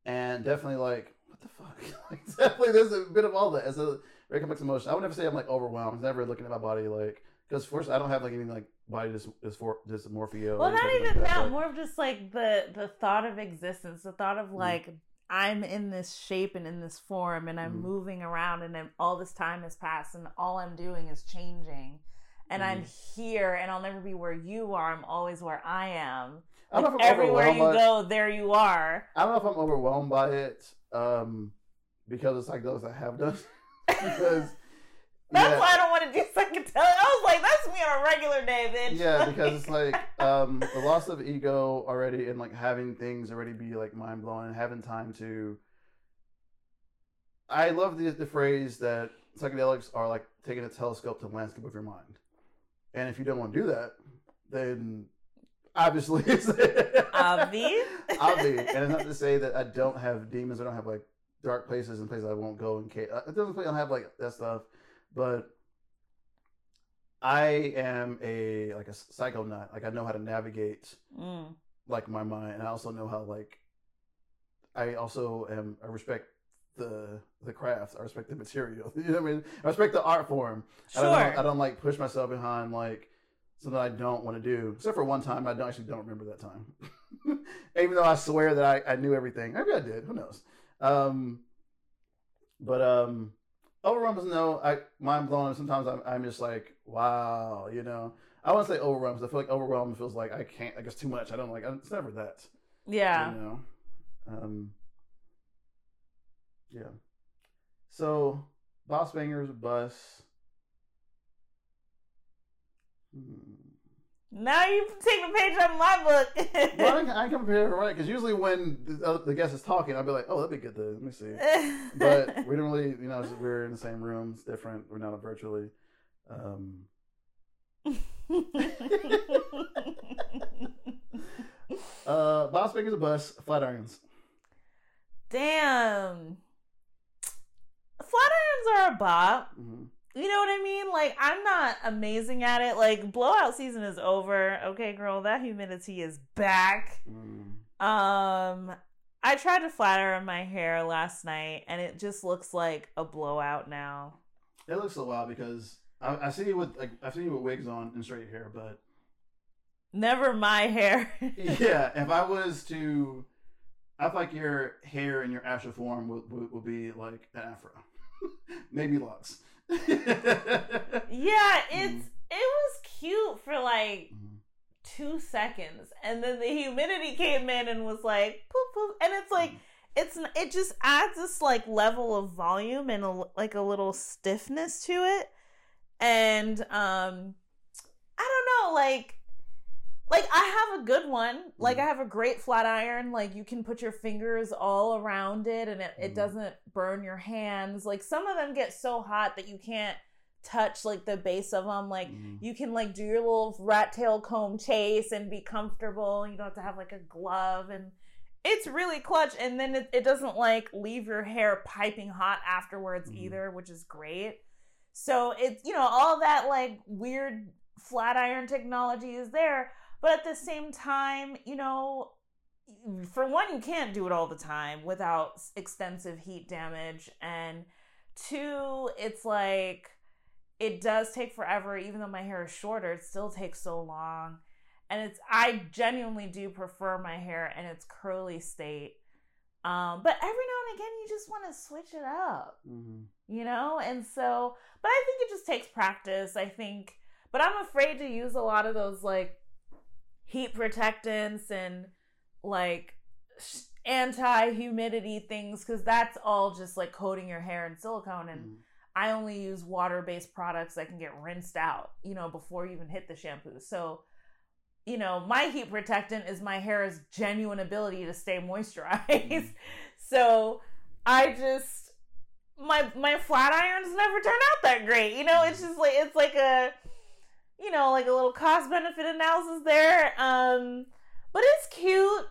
and definitely like what the fuck. like definitely, there's a bit of all that as a very complex emotion. I would never say I'm like overwhelmed. I'm never looking at my body like because first I don't have like any like body dys, dysphor- dysmorphia. Well, not even like that. but- More of just like the the thought of existence, the thought of Mm. like I'm in this shape and in this form, and I'm Mhm. moving around, and I'm, all this time has passed, and all I'm doing is changing, and I'm Mm-hmm. here, and I'll never be where you are. I'm always where I am. I don't know if I'm everywhere you by- go, there you are. I don't know if I'm overwhelmed by it um, because it's like those I have done. because That's yeah. why I don't want to do psychedelic. I was like, that's me on a regular day, bitch. Yeah, because it's like um, the loss of ego already, and like having things already be like mind blowing, and having time to. I love the the phrase that psychedelics are like taking a telescope to the landscape of your mind, and if you don't want to do that, then obviously it's Obvi. Obvi. and it's not to say that I don't have demons, I don't have like dark places and places I won't go in case. It doesn't mean I don't have like that stuff, but I am a like a psychonaut. Like I know how to navigate Mm. like my mind, and I also know how like I also am. I respect the the craft. I respect the material. You know what I mean? I respect the art form. I don't, Sure. I don't like push myself behind like something I don't want to do. Except for one time, I don't actually don't remember that time. Even though I swear that I, I knew everything. Maybe I did. Who knows? Um, but um, overwhelmed is no. I mind blown. Sometimes I'm I'm just like wow. You know. I want to say overwhelmed. 'cause I feel like overwhelmed feels like I can't. Like it's too much. I don't like. It's never that. Yeah. You know. Um. Yeah. So, Boss Bangers bus. Hmm. Now you take the page out of my book. Well, I, can- I can compare right because usually when the, the guest is talking, I'll be like, "Oh, that'd be good to let me see." But we don't really, you know, we're in the same room. It's different. We're not virtually. Um, uh, Bangers a bus. Flat irons. Damn. Flat irons are a bop. hmm You know what I mean? Like, I'm not amazing at it. Like, blowout season is over. Okay, girl, that humidity is back. Mm. Um, I tried to flat iron my hair last night, and it just looks like a blowout now. It looks a while because I, I see you with like I've seen you with wigs on and straight hair, but Never my hair. yeah, if I was to, I feel like your hair and your afro form would, would, would be like an afro, maybe locks. yeah, it's it was cute for like Mhm. two seconds, and then the humidity came in and was like poof poof, and it's like it's it just adds this like level of volume and a, like a little stiffness to it, and um, I don't know, like like I have a good one. Like Mhm. I have a great flat iron. Like you can put your fingers all around it and it, it Mhm. doesn't burn your hands. Like some of them get so hot that you can't touch like the base of them. Like Mhm. you can like do your little rat tail comb chase and be comfortable. You don't have to have like a glove and it's really clutch and then it, it doesn't like leave your hair piping hot afterwards Mhm. either, which is great. So it's you know, all that like weird flat iron technology is there, but at the same time, you know, for one, you can't do it all the time without extensive heat damage, and two, it's like it does take forever. Even though my hair is shorter, it still takes so long, and it's I genuinely do prefer my hair in its curly state. Um, but every now and again, you just want to switch it up Mhm. you know and so but i think it just takes practice i think but i'm afraid to use a lot of those like heat protectants and like anti-humidity things because that's all just like coating your hair in silicone and Mhm. i only use water-based products that can get rinsed out you know before you even hit the shampoo so you know my heat protectant is my hair's genuine ability to stay moisturized Mhm. so i just my my flat irons never turn out that great. You know, it's just like it's like a you know, like a little cost benefit analysis there. Um but it's cute,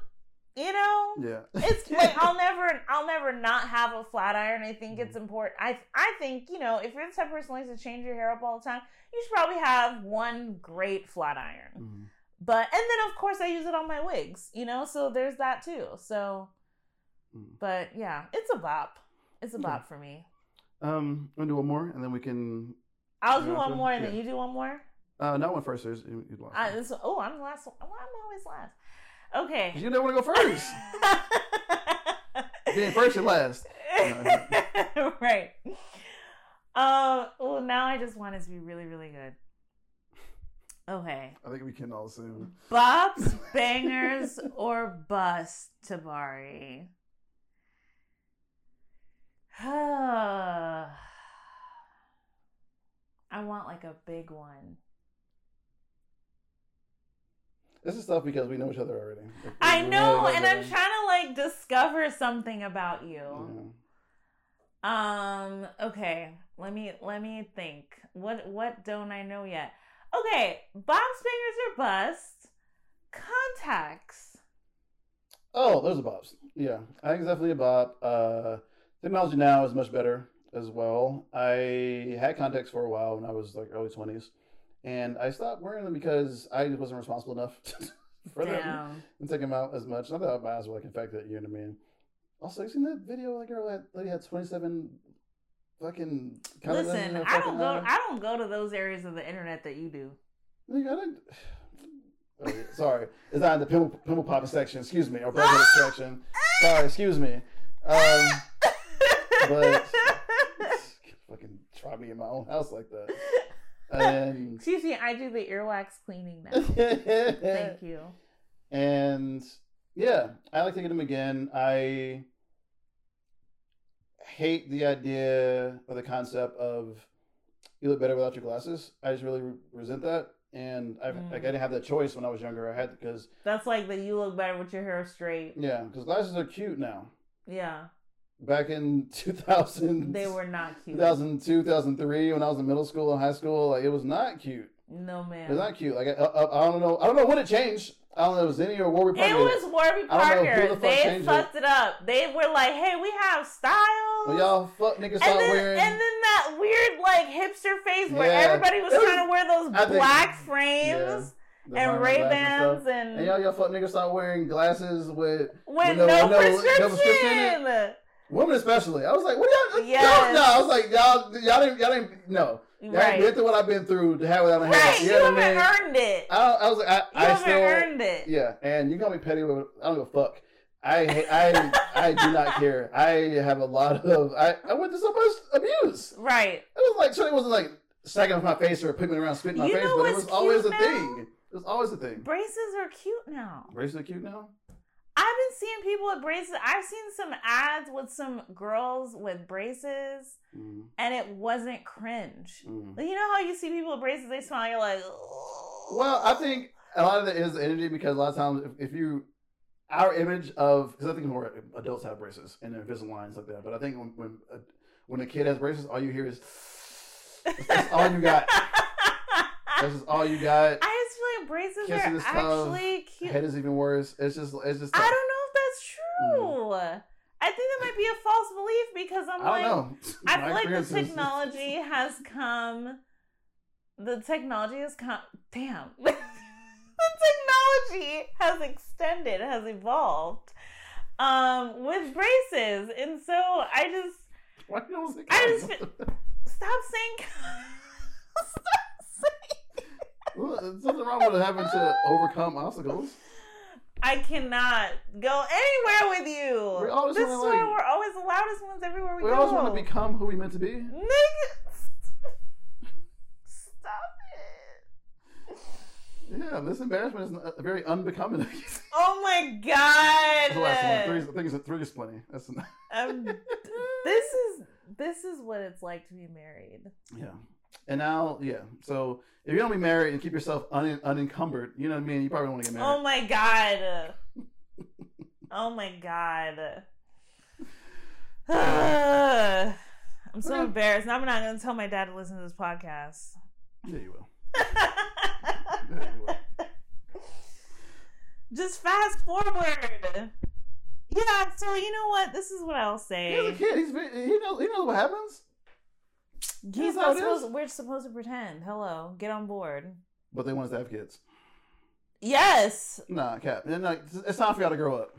you know? Yeah. It's like I'll never I'll never not have a flat iron. I think Mm-hmm. it's important. I I think, you know, if you're the type of person who likes to change your hair up all the time, you should probably have one great flat iron. Mhm. But and then of course I use it on my wigs, you know, so there's that too. So Mhm. but yeah, it's a bop. It's a bop for me. Um, I'm gonna do one more, and then we can. I'll do one more and then you do one more. Uh, not one first. There's you, lost. I, this, oh, I'm the last. one. Oh, I'm always last. Okay. you never want to go first. Being first and last. right. Um. well, now I just want it to be really, really good. Okay. I think we can all assume. Bops, bangers, or bust, Tabari. I want like a big one. This is tough because we know each other already. Like, I know, really and I'm trying to like discover something about you. other. Um. Okay. Let me let me think. What what don't I know yet? Okay. Bob Spangers or bust. Contacts. Oh, those are bops. Yeah, I think it's definitely a bop. Uh, technology now is much better as well. I had contacts for a while when I was like early twenties, and I stopped wearing them because I wasn't responsible enough for them Damn. and take them out as much. Not that my eyes were like infected, you know what I mean. Also, you seen that video? That girl had lady had twenty seven fucking. Listen, I don't fucking go. eye. I don't go to those areas of the internet that you do. Nigga, I didn't. Oh, yeah, sorry, it's not in the pimple, pimple popping section. Excuse me, or breakfast section. Sorry, excuse me. Um, but fucking try me in my own house like that. And Excuse me, I do the earwax cleaning now. Thank you. and yeah, I like to get them again. I hate the idea or the concept of you look better without your glasses. I just really re- resent that. And I Mm. like I didn't have that choice when I was younger. I had because That's like that you look better with your hair straight. yeah, because glasses are cute now. Yeah, Back in 2000, they were not cute. 2002, 2003, when I was in middle school and high school, like it was not cute. No It man. was not cute. Like I, I, I don't know. I don't know when it changed. I don't know. If it was any or Warby Parker. It was Warby I don't know who Parker. the They fucked it. up. They were like, "Hey, we have styles." When y'all fuck niggas and start then, wearing. and then that weird like hipster face where Yeah. everybody was was- trying to wear those I black yeah, frames the and Ray Bans stuff. and, And y'all, y'all fuck niggas start wearing glasses with with no- no, no- no prescription. Women, especially. I was like, what y'all? Yes. No, no, I was like, y'all, y'all didn't, y'all didn't. No, y'all Right. been through what I've been through to have without a hair. Right, You you, know I haven't mean? earned it. I, I was like, I, you I haven't still. earned it. Yeah, and you call me petty, but I don't give a fuck. I I I do not care. I have a lot of I, I went through so much abuse. Right. It was like so it wasn't like stacking off my face or putting me around spitting in my You face, but it was always a thing. It was always a thing. Braces are cute now. Braces are cute now? I've been seeing people with braces. I've seen some ads with some girls with braces, Mm, and it wasn't cringe. mm. You know how you see people with braces, they smile, you're like, "Ugh." Well, I think a lot of it is energy because a lot of times if, if you our image of because I think more adults have braces and Invisalign and like that, but I think when when a, when a kid has braces, all you hear is that's all you got. This is all you got. I like braces Kissing are actually cute. Head is even worse. It's just it's just. I don't know if that's true. I think that might be a false belief because I'm I like. I feel like the is- technology has come. The technology has come. Damn. the technology has extended, has evolved um, with braces. And so I just. Why I just Stop saying. Stop There's nothing wrong with it having to overcome obstacles. I cannot go anywhere with you. We always this is why like- we're always the loudest ones everywhere we, We go. We always want to become who we meant to be. Nigga, stop it. Yeah, this embarrassment is uh, very unbecoming. Oh my That's the last one. Three. I think it's three is plenty. That's enough. Um, this is this is what it's like to be married. Yeah. And now, yeah. So if you don't be married and keep yourself un- unencumbered, you know what I mean. You probably want to get married. Oh my god. Oh my god. I'm so embarrassed. Now I'm not gonna tell my dad to listen to this podcast. yeah, you will. Yeah, you will. Just fast forward. Yeah, so you know what? This is what I'll say. He's a kid. He's he knows he knows what happens. He's That's how it supposed. is. We're supposed to pretend. Hello, get on board. But they want us to have kids. Yes. Nah, Cap. It's time for y'all to grow up.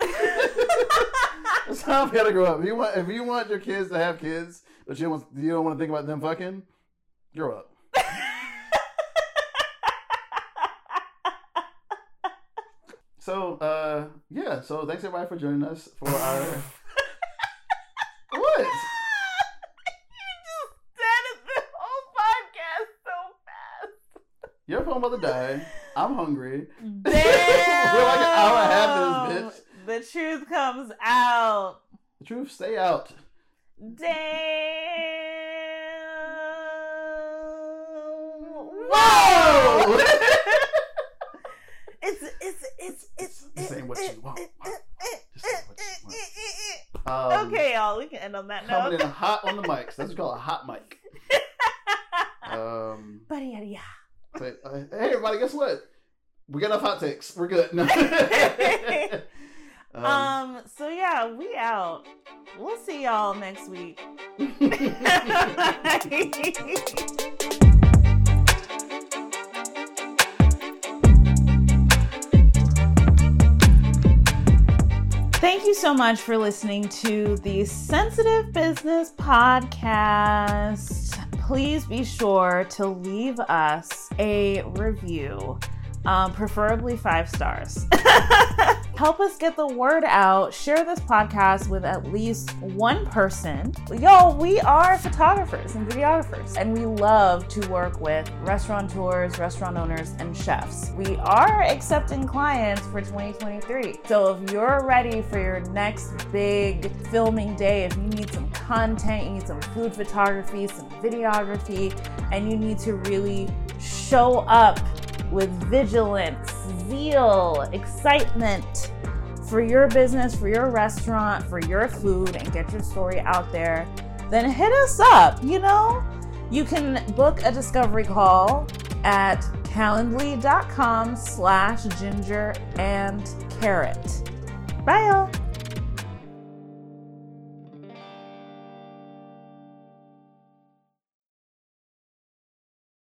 It's time for y'all to grow up. If you want, if you want your kids to have kids, but you don't, want, you don't want to think about them fucking, grow up. So, uh, yeah. So, thanks everybody for joining us for our. what? you just said it the whole podcast so fast. Your phone about to die. I'm hungry. Damn. We're like an hour and a half this The truth comes out. The truth, stay out. Damn. Whoa! it's it's it's it's This ain't what you want. it- This ain't what you it- Um, Okay, y'all, we can end on that Coming note. in hot on the mics. That's what you call a hot mic. Um, Buddy, yada, uh, hey, everybody, guess what? We got enough hot takes. We're good. No. um, Um, so yeah, we out. We'll see y'all next week. Thank you so much for listening to the Sensitive Business Podcast. Please be sure to leave us a review, um, preferably five stars. Help us get the word out. Share this podcast with at least one person. Yo, we are photographers and videographers, and we love to work with restaurateurs, restaurant owners, and chefs. We are accepting clients for 2023. So if you're ready for your next big filming day, if you need some content, you need some food photography, some videography, and you need to really show up with vigilance, zeal, excitement for your business, for your restaurant, for your food, and get your story out there, then hit us up. You know, you can book a discovery call at calendly.com slash ginger and carrot. Bye, y'all.